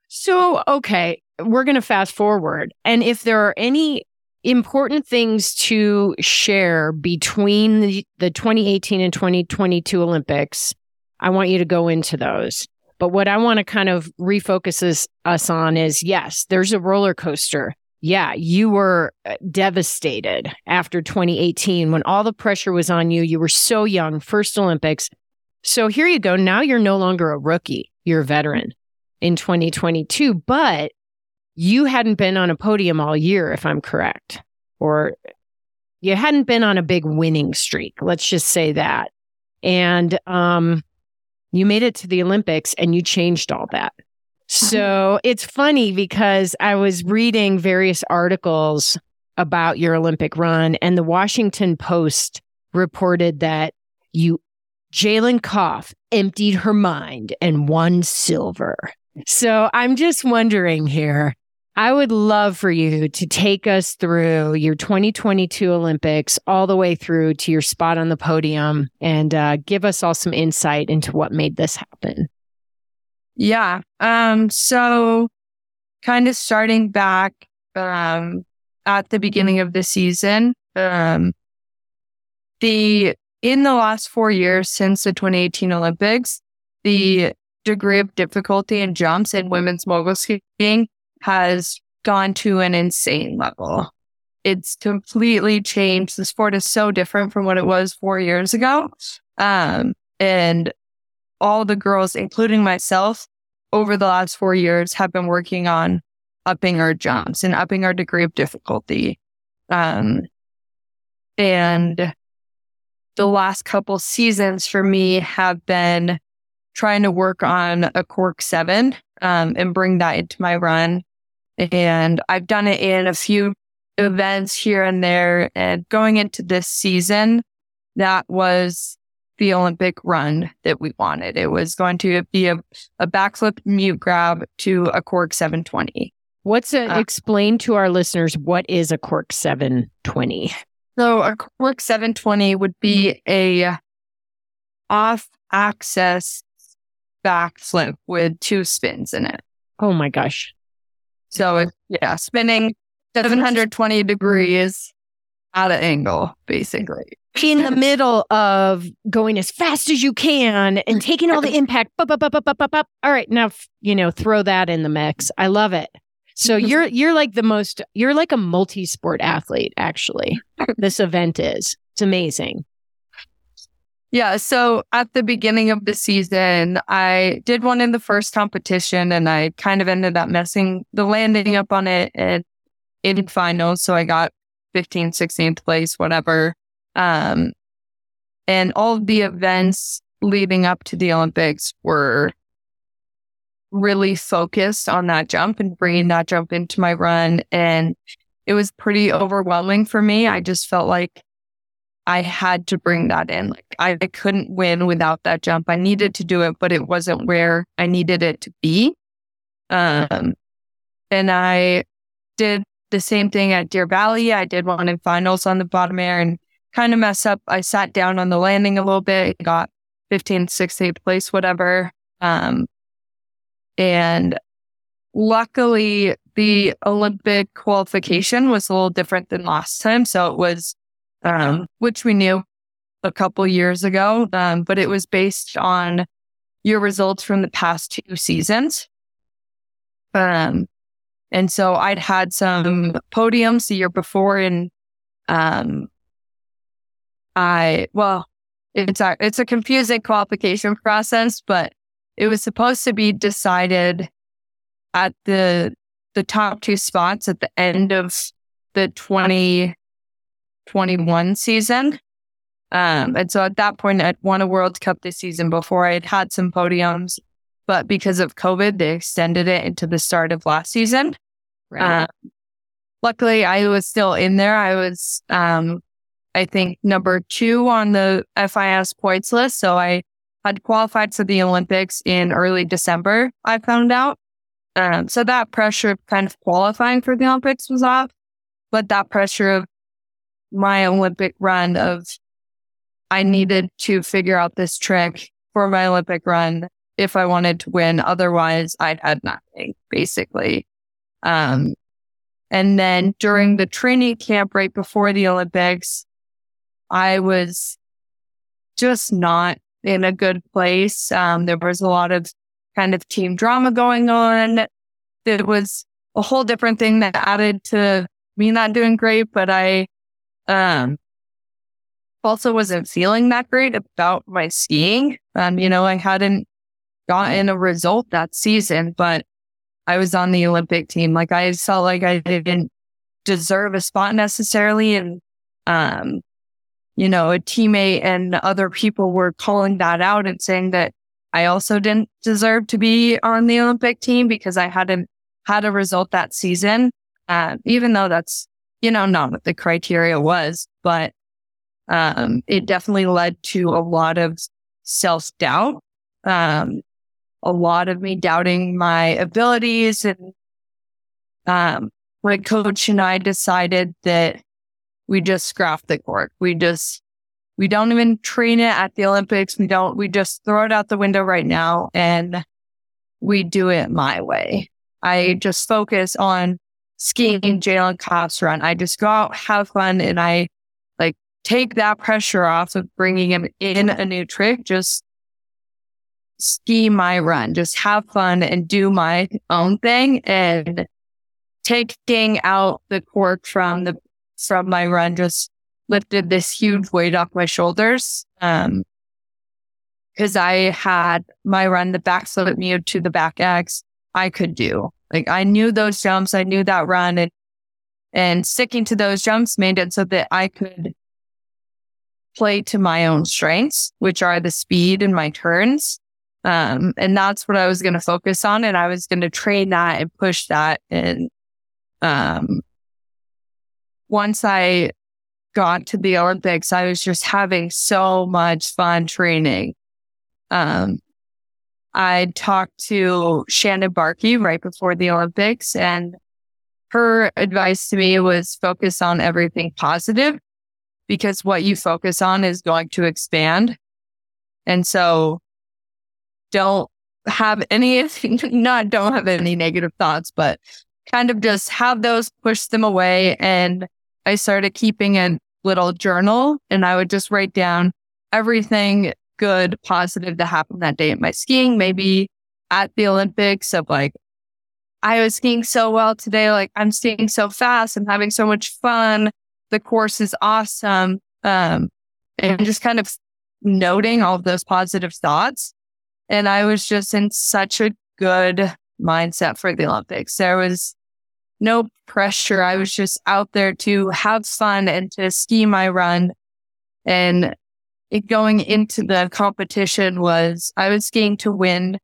So, okay, we're going to fast forward. And if there are any important things to share between the, the 2018 and 2022 Olympics, I want you to go into those. But what I want to kind of refocus us on is yes, there's a roller coaster. Yeah, you were uh, devastated after 2018 when all the pressure was on you. You were so young, first Olympics. So here you go. Now you're no longer a rookie, you're a veteran in 2022, but you hadn't been on a podium all year, if I'm correct, or you hadn't been on a big winning streak. Let's just say that. And um, you made it to the Olympics and you changed all that. So it's funny because I was reading various articles about your Olympic run, and the Washington Post reported that you, Jaelin Kauf, emptied her mind and won silver. So I'm just wondering here I would love for you to take us through your 2022 Olympics all the way through to your spot on the podium and uh, give us all some insight into what made this happen. Yeah. Um, so kind of starting back um, at the beginning of the season, um, the in the last four years since the 2018 Olympics, the degree of difficulty in jumps in women's mogul skiing has gone to an insane level. It's completely changed. The sport is so different from what it was four years ago. Um, and all the girls, including myself, over the last four years have been working on upping our jumps and upping our degree of difficulty. Um, and the last couple seasons for me have been trying to work on a cork seven um, and bring that into my run. And I've done it in a few events here and there. And going into this season, that was the Olympic run that we wanted. It was going to be a, a backflip mute grab to a cork 720. What's a, uh, explain to our listeners what is a cork 720? So a cork 720 would be mm-hmm. a off axis backflip with two spins in it. Oh my gosh. So it, yeah, spinning 720 degrees at an angle, basically. In the middle of going as fast as you can and taking all the impact. Bup, bup, bup, all right, now you know, throw that in the mix. I love it. So you're you're like the most you're like a multi-sport athlete, actually. This event is. It's amazing. Yeah. So at the beginning of the season, I did one in the first competition and I kind of ended up messing the landing up on it and in finals. So I got 15th, 16th place, whatever. Um, and all of the events leading up to the Olympics were really focused on that jump and bringing that jump into my run. And it was pretty overwhelming for me. I just felt like I had to bring that in. Like I, I couldn't win without that jump. I needed to do it, but it wasn't where I needed it to be. Um, and I did the same thing at Deer Valley. I did one in finals on the bottom air and kind of mess up. I sat down on the landing a little bit, got 15th, 16th place, whatever. Um, and luckily, the Olympic qualification was a little different than last time. So it was, um, which we knew a couple years ago, um, but it was based on your results from the past two seasons. Um, and so I'd had some podiums the year before and, um, I, well, it's a, it's a confusing qualification process, but it was supposed to be decided at the, the top two spots at the end of the 2021 season. Um, and so at that point, I'd won a World Cup this season before I had had some podiums, but because of COVID, they extended it into the start of last season. Right. Uh, luckily, I was still in there. I was, um, I think, number two on the FIS points list. So I had qualified for the Olympics in early December, I found out. Um, so that pressure of kind of qualifying for the Olympics was off, but that pressure of my Olympic run of I needed to figure out this trick for my Olympic run if I wanted to win. Otherwise, I'd had nothing, basically. Um, and then during the training camp right before the Olympics, I was just not in a good place. Um, there was a lot of kind of team drama going on. It was a whole different thing that added to me not doing great, but I, um, also wasn't feeling that great about my skiing. Um, you know, I hadn't gotten a result that season, but I was on the Olympic team. Like I felt like I didn't deserve a spot necessarily. And, um, you know, a teammate and other people were calling that out and saying that I also didn't deserve to be on the Olympic team because I hadn't had a result that season. Uh, even though that's, you know, not what the criteria was, but um, it definitely led to a lot of self doubt, um, a lot of me doubting my abilities. And um, my coach and I decided that we just scrap the cork. We just, we don't even train it at the Olympics. We don't, we just throw it out the window right now and we do it my way. I just focus on skiing Jaelin Kauf's run. I just go out, have fun, and I like take that pressure off of bringing him in a new trick. Just ski my run, just have fun and do my own thing and taking out the cork from the, from my run just lifted this huge weight off my shoulders. Um, cause I had my run, the backflip mute to the back X I could do. Like I knew those jumps. I knew that run and, and sticking to those jumps made it so that I could play to my own strengths, which are the speed and my turns. Um, and that's what I was going to focus on. And I was going to train that and push that. And, um, once I got to the Olympics, I was just having so much fun training. Um, I talked to Shannon Bahrke right before the Olympics and her advice to me was focus on everything positive because what you focus on is going to expand. And so don't have any, not don't have any negative thoughts, but kind of just have those, push them away. And I started keeping a little journal and I would just write down everything good, positive that happened that day at my skiing, maybe at the Olympics of like, I was skiing so well today. Like I'm skiing so fast. I'm having so much fun the course is awesome. Um, and just kind of noting all of those positive thoughts. And I was just in such a good mindset for the Olympics. There was no pressure. I was just out there to have fun and to ski my run. And going into the competition was I was skiing to win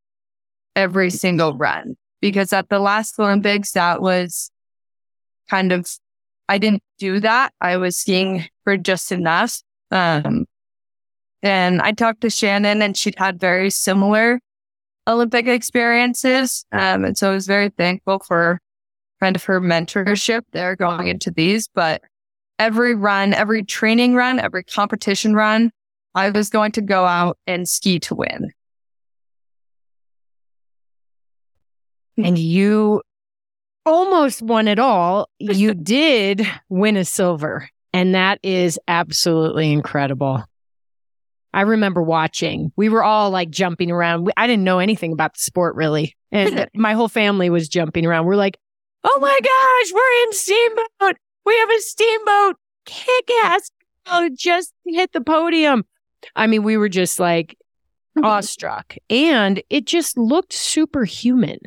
every single run because at the last Olympics, that was kind of I didn't do that. I was skiing for just enough. Um, and I talked to Shannon and she'd had very similar Olympic experiences. Um, and so I was very thankful for kind of her mentorship there going into these. But every run, every training run, every competition run, I was going to go out and ski to win. And you almost won it all. You did win a silver, and that is absolutely incredible. I remember watching. We were all like jumping around. I didn't know anything about the sport really. And my whole family was jumping around. We're like, oh my gosh, we're in Steamboat. We have a Steamboat kick ass. Oh, just hit the podium. I mean, we were just like awestruck. And it just looked superhuman.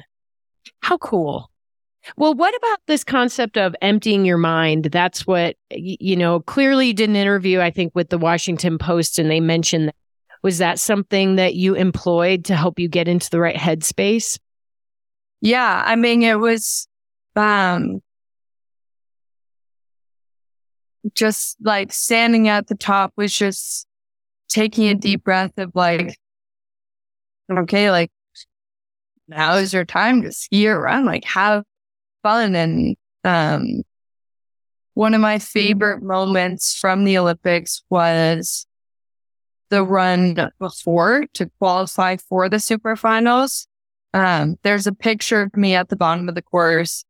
How cool. Well, what about this concept of emptying your mind? That's what, you know, clearly you did an interview, I think, with the Washington Post, and they mentioned that. Was that something that you employed to help you get into the right headspace? Yeah. I mean, it was, um, just like standing at the top was just taking a deep breath of like, okay, like now is your time to ski around, like have fun. And um, one of my favorite moments from the Olympics was the run before to qualify for the super finals. Um, there's a picture of me at the bottom of the course.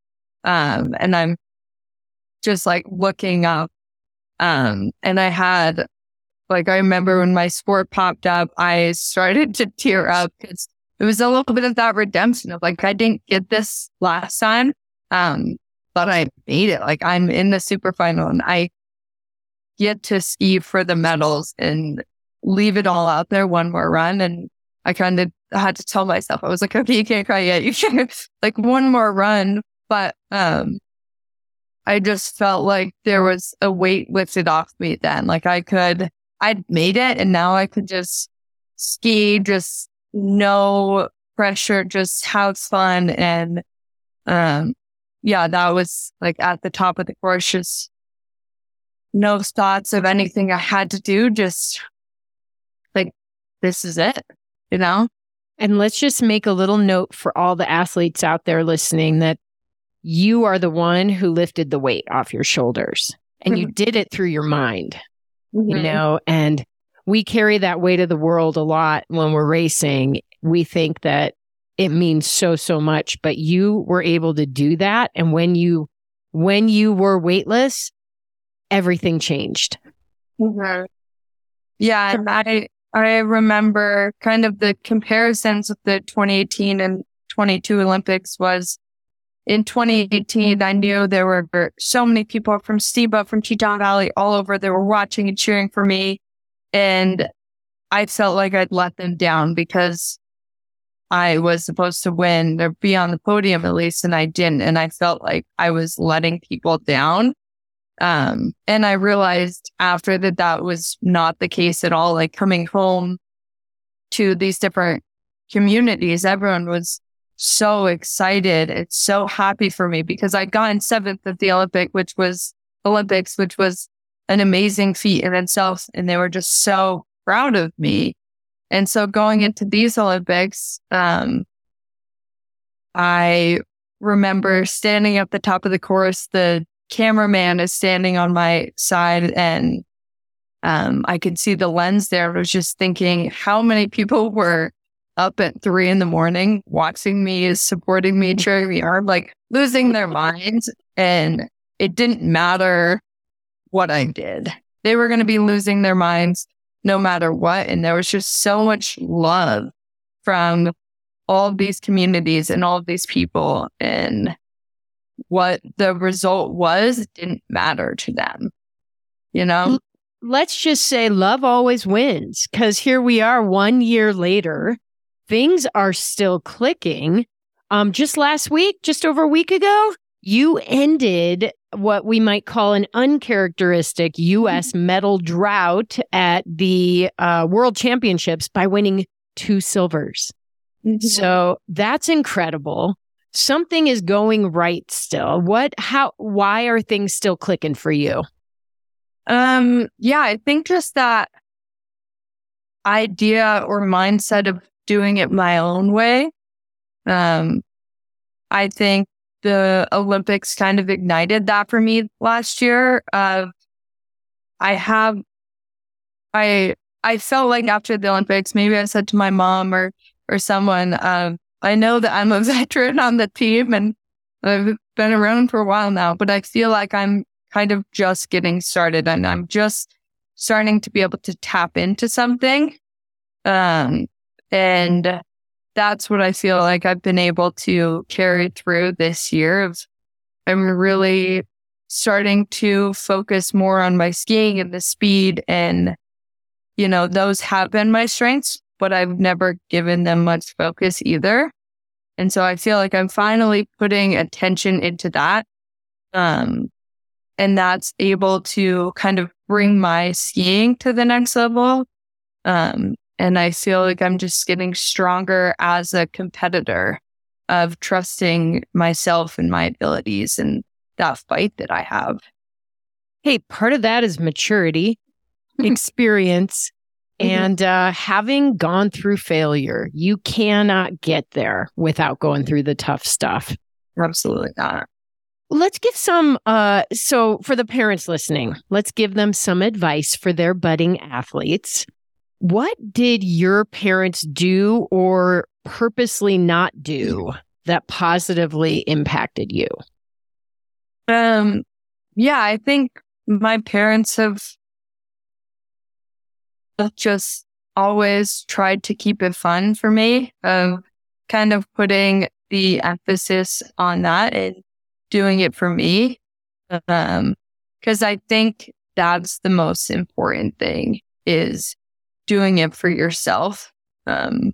Um, and I'm just like looking up. Um, and I had, like, I remember when my sport popped up, I started to tear up because it was a little bit of that redemption of like, I didn't get this last time. Um, but I made it. Like I'm in the super final and I get to ski for the medals and leave it all out there one more run. And I kind of had to tell myself, I was like, okay, you can't cry yet. You can like one more run. But, um, I just felt like there was a weight lifted off me then. Like I could, I'd made it and now I could just ski, just no pressure, just have fun. And, um, yeah, that was like at the top of the course, just no thoughts of anything I had to do. Just like, this is it, you know? And let's just make a little note for all the athletes out there listening that you are the one who lifted the weight off your shoulders and you mm-hmm. did it through your mind, mm-hmm. you know, and we carry that weight of the world a lot when we're racing. We think that it means so so much but you were able to do that and when you when you were weightless everything changed mm-hmm. yeah i i remember kind of the comparisons with the 2018 and 22 olympics was in 2018 i knew there were so many people from Steamboat from teton valley all over they were watching and cheering for me and i felt like i'd let them down because I was supposed to win or be on the podium at least, and I didn't. And I felt like I was letting people down. Um, and I realized after that that was not the case at all. Like coming home to these different communities, everyone was so excited. It's so happy for me because I got in seventh at the Olympic, which was Olympics, which was an amazing feat in itself. And they were just so proud of me. And so going into these Olympics, um, I remember standing at the top of the course. The cameraman is standing on my side and um, I could see the lens there. I was just thinking how many people were up at three in the morning watching me, is supporting me, cheering me on, like losing their minds. And it didn't matter what I did. They were going to be losing their minds no matter what. And there was just so much love from all of these communities and all of these people. And what the result was didn't matter to them, you know? Let's just say love always wins because here we are one year later. Things are still clicking. Um, just last week, just over a week ago, you ended what we might call an uncharacteristic U.S. Mm-hmm. medal drought at the uh, World Championships by winning two silvers. Mm-hmm. So that's incredible. Something is going right still. What, how, why are things still clicking for you? Um, yeah, I think just that idea or mindset of doing it my own way. Um, I think the Olympics kind of ignited that for me last year. Uh, I have, I, I felt like after the Olympics, maybe I said to my mom or, or someone, um, I know that I'm a veteran on the team and I've been around for a while now, but I feel like I'm kind of just getting started and I'm just starting to be able to tap into something. Um, and that's what I feel like I've been able to carry through this year I'm really starting to focus more on my skiing and the speed and you know those have been my strengths but I've never given them much focus either. And so I feel like I'm finally putting attention into that um and that's able to kind of bring my skiing to the next level um and I feel like I'm just getting stronger as a competitor of trusting myself and my abilities and that fight that I have. Hey, part of that is maturity, experience, mm-hmm. and uh, having gone through failure. You cannot get there without going through the tough stuff. Absolutely not. Let's give some, uh, so for the parents listening, let's give them some advice for their budding athletes. What did your parents do or purposely not do that positively impacted you? Um, yeah, I think my parents have just always tried to keep it fun for me, of kind of putting the emphasis on that and doing it for me. Um, cause I think that's the most important thing is doing it for yourself. Um,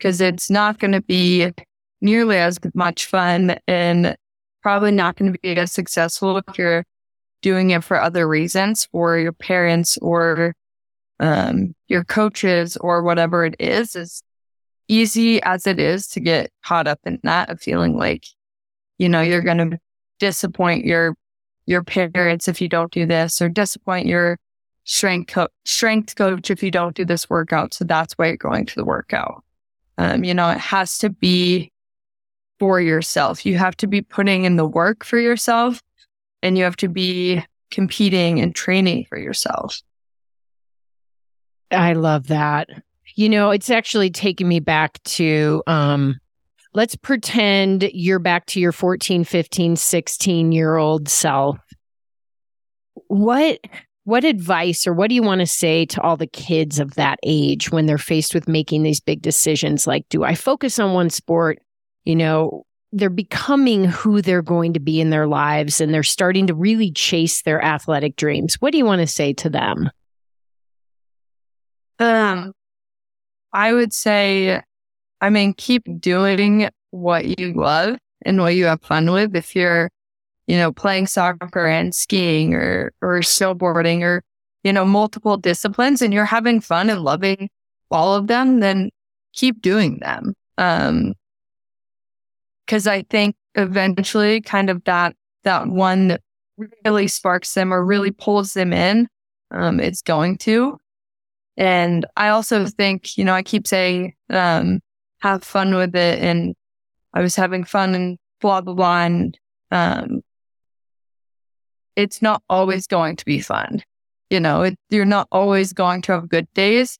cause it's not going to be nearly as much fun and probably not going to be as successful if you're doing it for other reasons for your parents or um, your coaches or whatever it is, as easy as it is to get caught up in that of feeling like, you know, you're going to disappoint your, your parents if you don't do this or disappoint your strength co- strength coach if you don't do this workout. So that's why you're going to the workout. Um, you know, it has to be for yourself. You have to be putting in the work for yourself and you have to be competing and training for yourself. I love that. You know, it's actually taking me back to um let's pretend you're back to your 14, 15, 16 year old self. What what advice or what do you want to say to all the kids of that age when they're faced with making these big decisions like do I focus on one sport? You know, they're becoming who they're going to be in their lives and they're starting to really chase their athletic dreams. What do you want to say to them? Um I would say I mean keep doing what you love and what you have fun with if you're you know, playing soccer and skiing or, or snowboarding or, you know, multiple disciplines and you're having fun and loving all of them, then keep doing them. Um, cause I think eventually kind of that, that one that really sparks them or really pulls them in, um, it's going to. And I also think, you know, I keep saying, um, have fun with it. And I was having fun and blah, blah, blah. And, um, it's not always going to be fun. You know, it, you're not always going to have good days.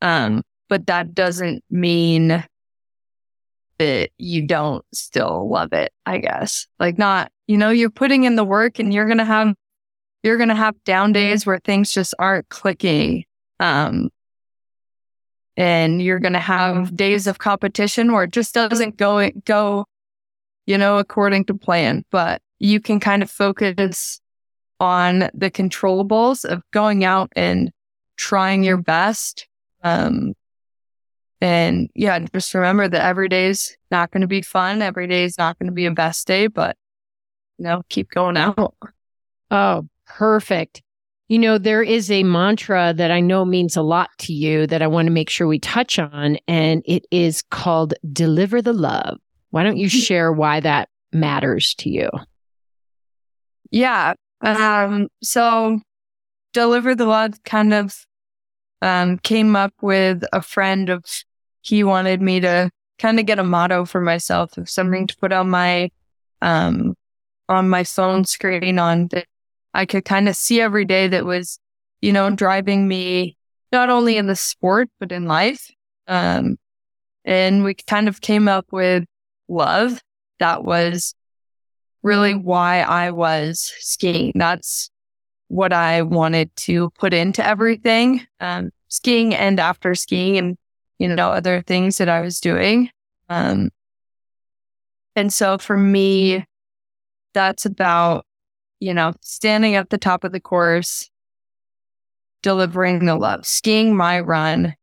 Um, but that doesn't mean that you don't still love it, I guess. Like not, you know, you're putting in the work and you're going to have, you're going to have down days where things just aren't clicking. Um, and you're going to have days of competition where it just doesn't go, go, you know, according to plan, but you can kind of focus on the controllables of going out and trying your best. Um, and yeah, just remember that every day is not going to be fun. Every day is not going to be a best day, but you know, keep going out. Oh, perfect. You know, there is a mantra that I know means a lot to you that I want to make sure we touch on, and it is called deliver the love. Why don't you share why that matters to you? Yeah. Um, so Deliver the Love kind of um, came up with a friend of he wanted me to kind of get a motto for myself of something to put on my um on my phone screen on that I could kind of see every day that was, you know, driving me not only in the sport but in life. Um and we kind of came up with love. That was really why I was skiing. That's what I wanted to put into everything. Um, skiing and after skiing and, you know, other things that I was doing. Um, and so for me, that's about, you know, standing at the top of the course, delivering the love, skiing my run,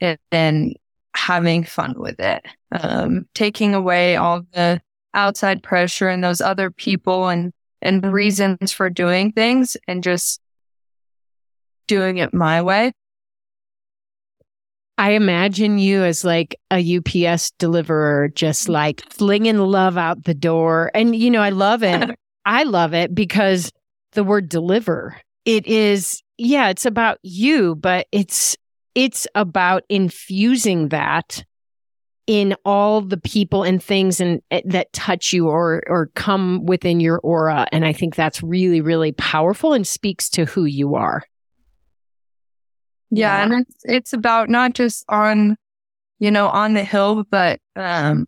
and then having fun with it, um, taking away all the outside pressure and those other people and and reasons for doing things and just doing it my way. I imagine you as like a UPS deliverer, just like flinging love out the door. And, you know, I love it. I love it because the word deliver, it is, yeah, it's about you, but it's, it's about infusing that in all the people and things and eh, that touch you or or come within your aura and i think that's really really powerful and speaks to who you are yeah, yeah. and it's it's about not just on you know on the hill but um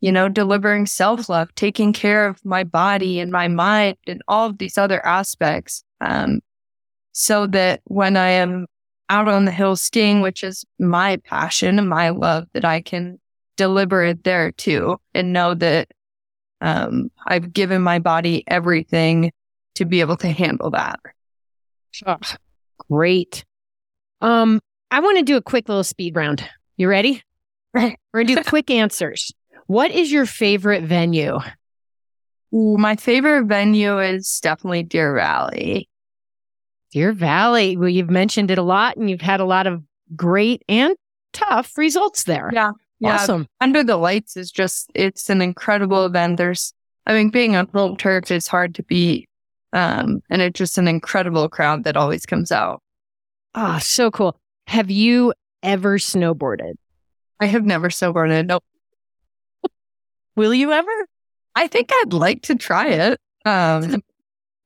you know delivering self-love taking care of my body and my mind and all of these other aspects um so that when i am out on the hill skiing, which is my passion and my love, that I can deliver it there too and know that um, I've given my body everything to be able to handle that. Oh, great. Um, I want to do a quick little speed round. You ready? We're going to do quick answers. What is your favorite venue? Ooh, my favorite venue is definitely Deer Valley. Deer Valley. Well, you've mentioned it a lot and you've had a lot of great and tough results there. Yeah. Yeah. Awesome. Under the Lights is just, it's an incredible event. There's, I mean, being on home turf is hard to beat. Um, and it's just an incredible crowd that always comes out. Ah, oh, so cool. Have you ever snowboarded? I have never snowboarded. Nope. Will you ever? I think I'd like to try it. Um,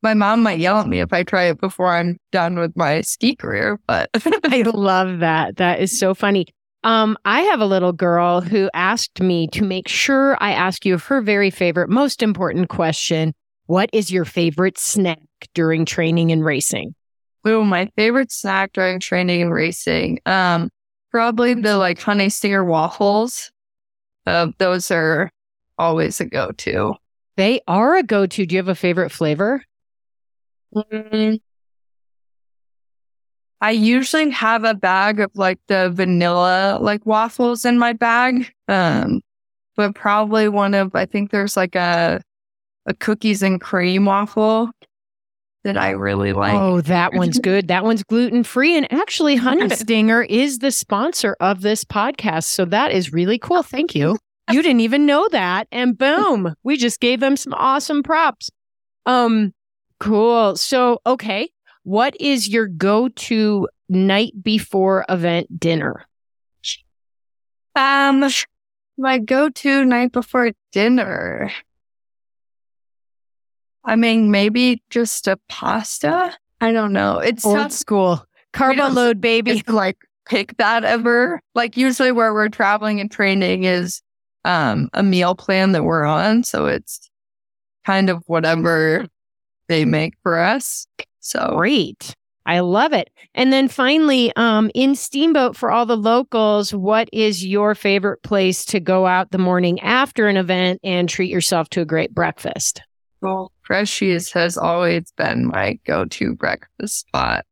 my mom might yell at me if I try it before I'm done with my ski career, but I love that. That is so funny. Um, I have a little girl who asked me to make sure I ask you her very favorite, most important question. What is your favorite snack during training and racing? Oh, my favorite snack during training and racing. Um, probably the like honey stinger waffles. Uh, those are always a go-to. They are a go-to. Do you have a favorite flavor? Mm, I usually have a bag of like the vanilla like waffles in my bag. Um, but probably one of I think there's like a a cookies and cream waffle that I really like. Oh, that one's good. That one's gluten free. And actually, Honey Stinger is the sponsor of this podcast. So that is really cool. Thank you. You didn't even know that. And boom, we just gave them some awesome props. Um, cool. So, okay. What is your go to night before event dinner? Um, my go to night before dinner. I mean, maybe just a pasta. I don't know. It's old tough. school carbo load, baby. Like pick that ever. Like usually where we're traveling and training is um a meal plan that we're on, so it's kind of whatever they make for us. So great. I love it. And then finally, um, in Steamboat for all the locals, what is your favorite place to go out the morning after an event and treat yourself to a great breakfast? Well, Freshies has always been my go-to breakfast spot.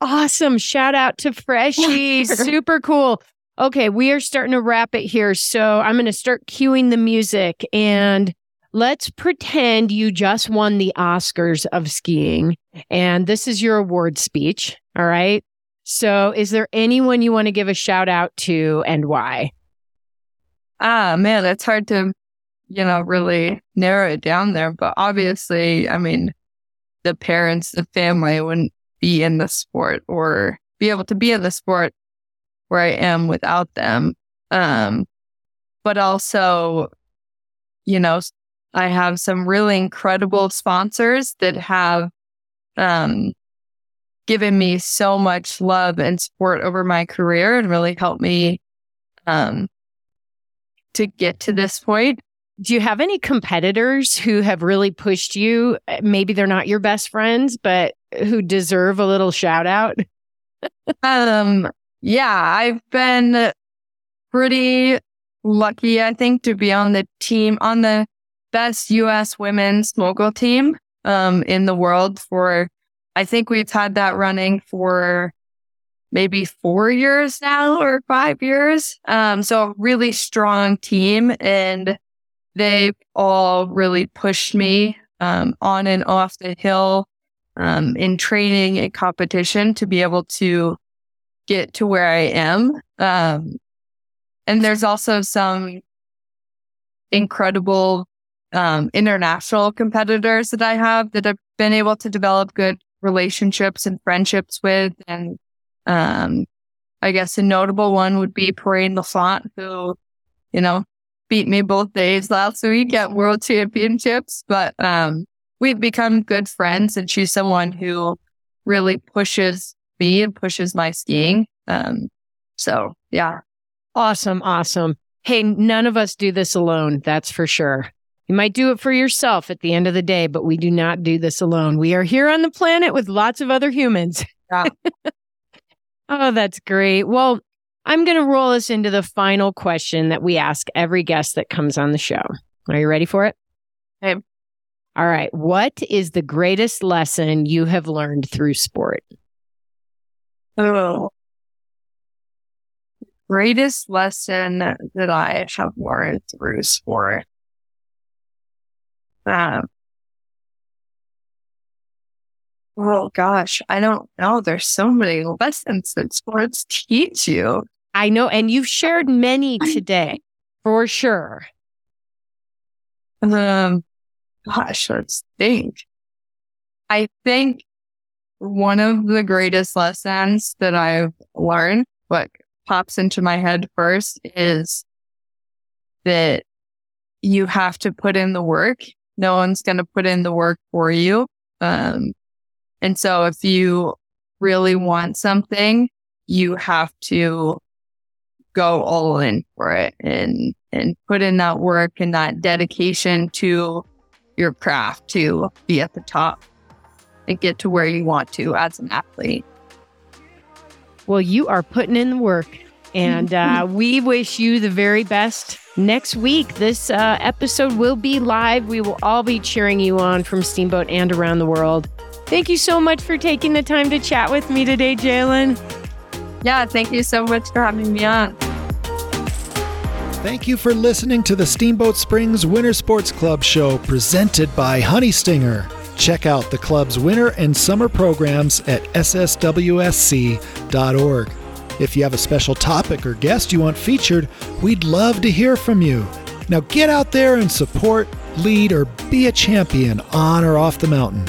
Awesome. Shout out to Freshies. Super cool. Okay, we are starting to wrap it here. So I'm going to start cueing the music and let's pretend you just won the Oscars of skiing and this is your award speech. All right. So is there anyone you want to give a shout out to and why? Ah, man, it's hard to, you know, really narrow it down there. But obviously, I mean, the parents, the family wouldn't be in the sport or be able to be in the sport where I am without them. Um, but also, you know, I have some really incredible sponsors that have um, given me so much love and support over my career and really helped me um, to get to this point. Do you have any competitors who have really pushed you? Maybe they're not your best friends, but who deserve a little shout out? um, yeah, I've been pretty lucky, I think, to be on the team, on the best US women's mogul team um, in the world for, I think we've had that running for maybe four years now or five years. Um, so really strong team and they've all really pushed me um, on and off the hill um, in training and competition to be able to get to where I am. Um, and there's also some incredible um, international competitors that I have that I've been able to develop good relationships and friendships with. And um, I guess a notable one would be Perrine Lafont, who, you know, beat me both days last week at World Championships. But um, we've become good friends, and she's someone who really pushes me and pushes my skiing. Um, so yeah. Awesome. Awesome. Hey, none of us do this alone. That's for sure. You might do it for yourself at the end of the day, but we do not do this alone. We are here on the planet with lots of other humans. Yeah. oh, that's great. Well, I'm going to roll us into the final question that we ask every guest that comes on the show. Are you ready for it? Okay. All right. What is the greatest lesson you have learned through sport? Oh, greatest lesson that I have learned through sport. Um, oh gosh, I don't know. There's so many lessons that sports teach you. I know, and you've shared many today for sure. Um, gosh, let's think. I think one of the greatest lessons that I've learned, what pops into my head first is that you have to put in the work. No one's going to put in the work for you. Um, and so if you really want something, you have to go all in for it and, and put in that work and that dedication to your craft to be at the top and get to where you want to as an athlete. Well, you are putting in the work, and uh, we wish you the very best. Next week, this uh, episode will be live. We will all be cheering you on from Steamboat and around the world. Thank you so much for taking the time to chat with me today, Jaelin. Yeah, thank you so much for having me on. Thank you for listening to the Steamboat Springs Winter Sports Club show presented by Honey Stinger. Check out the club's winter and summer programs at sswsc.org. If you have a special topic or guest you want featured, we'd love to hear from you. Now get out there and support, lead, or be a champion on or off the mountain.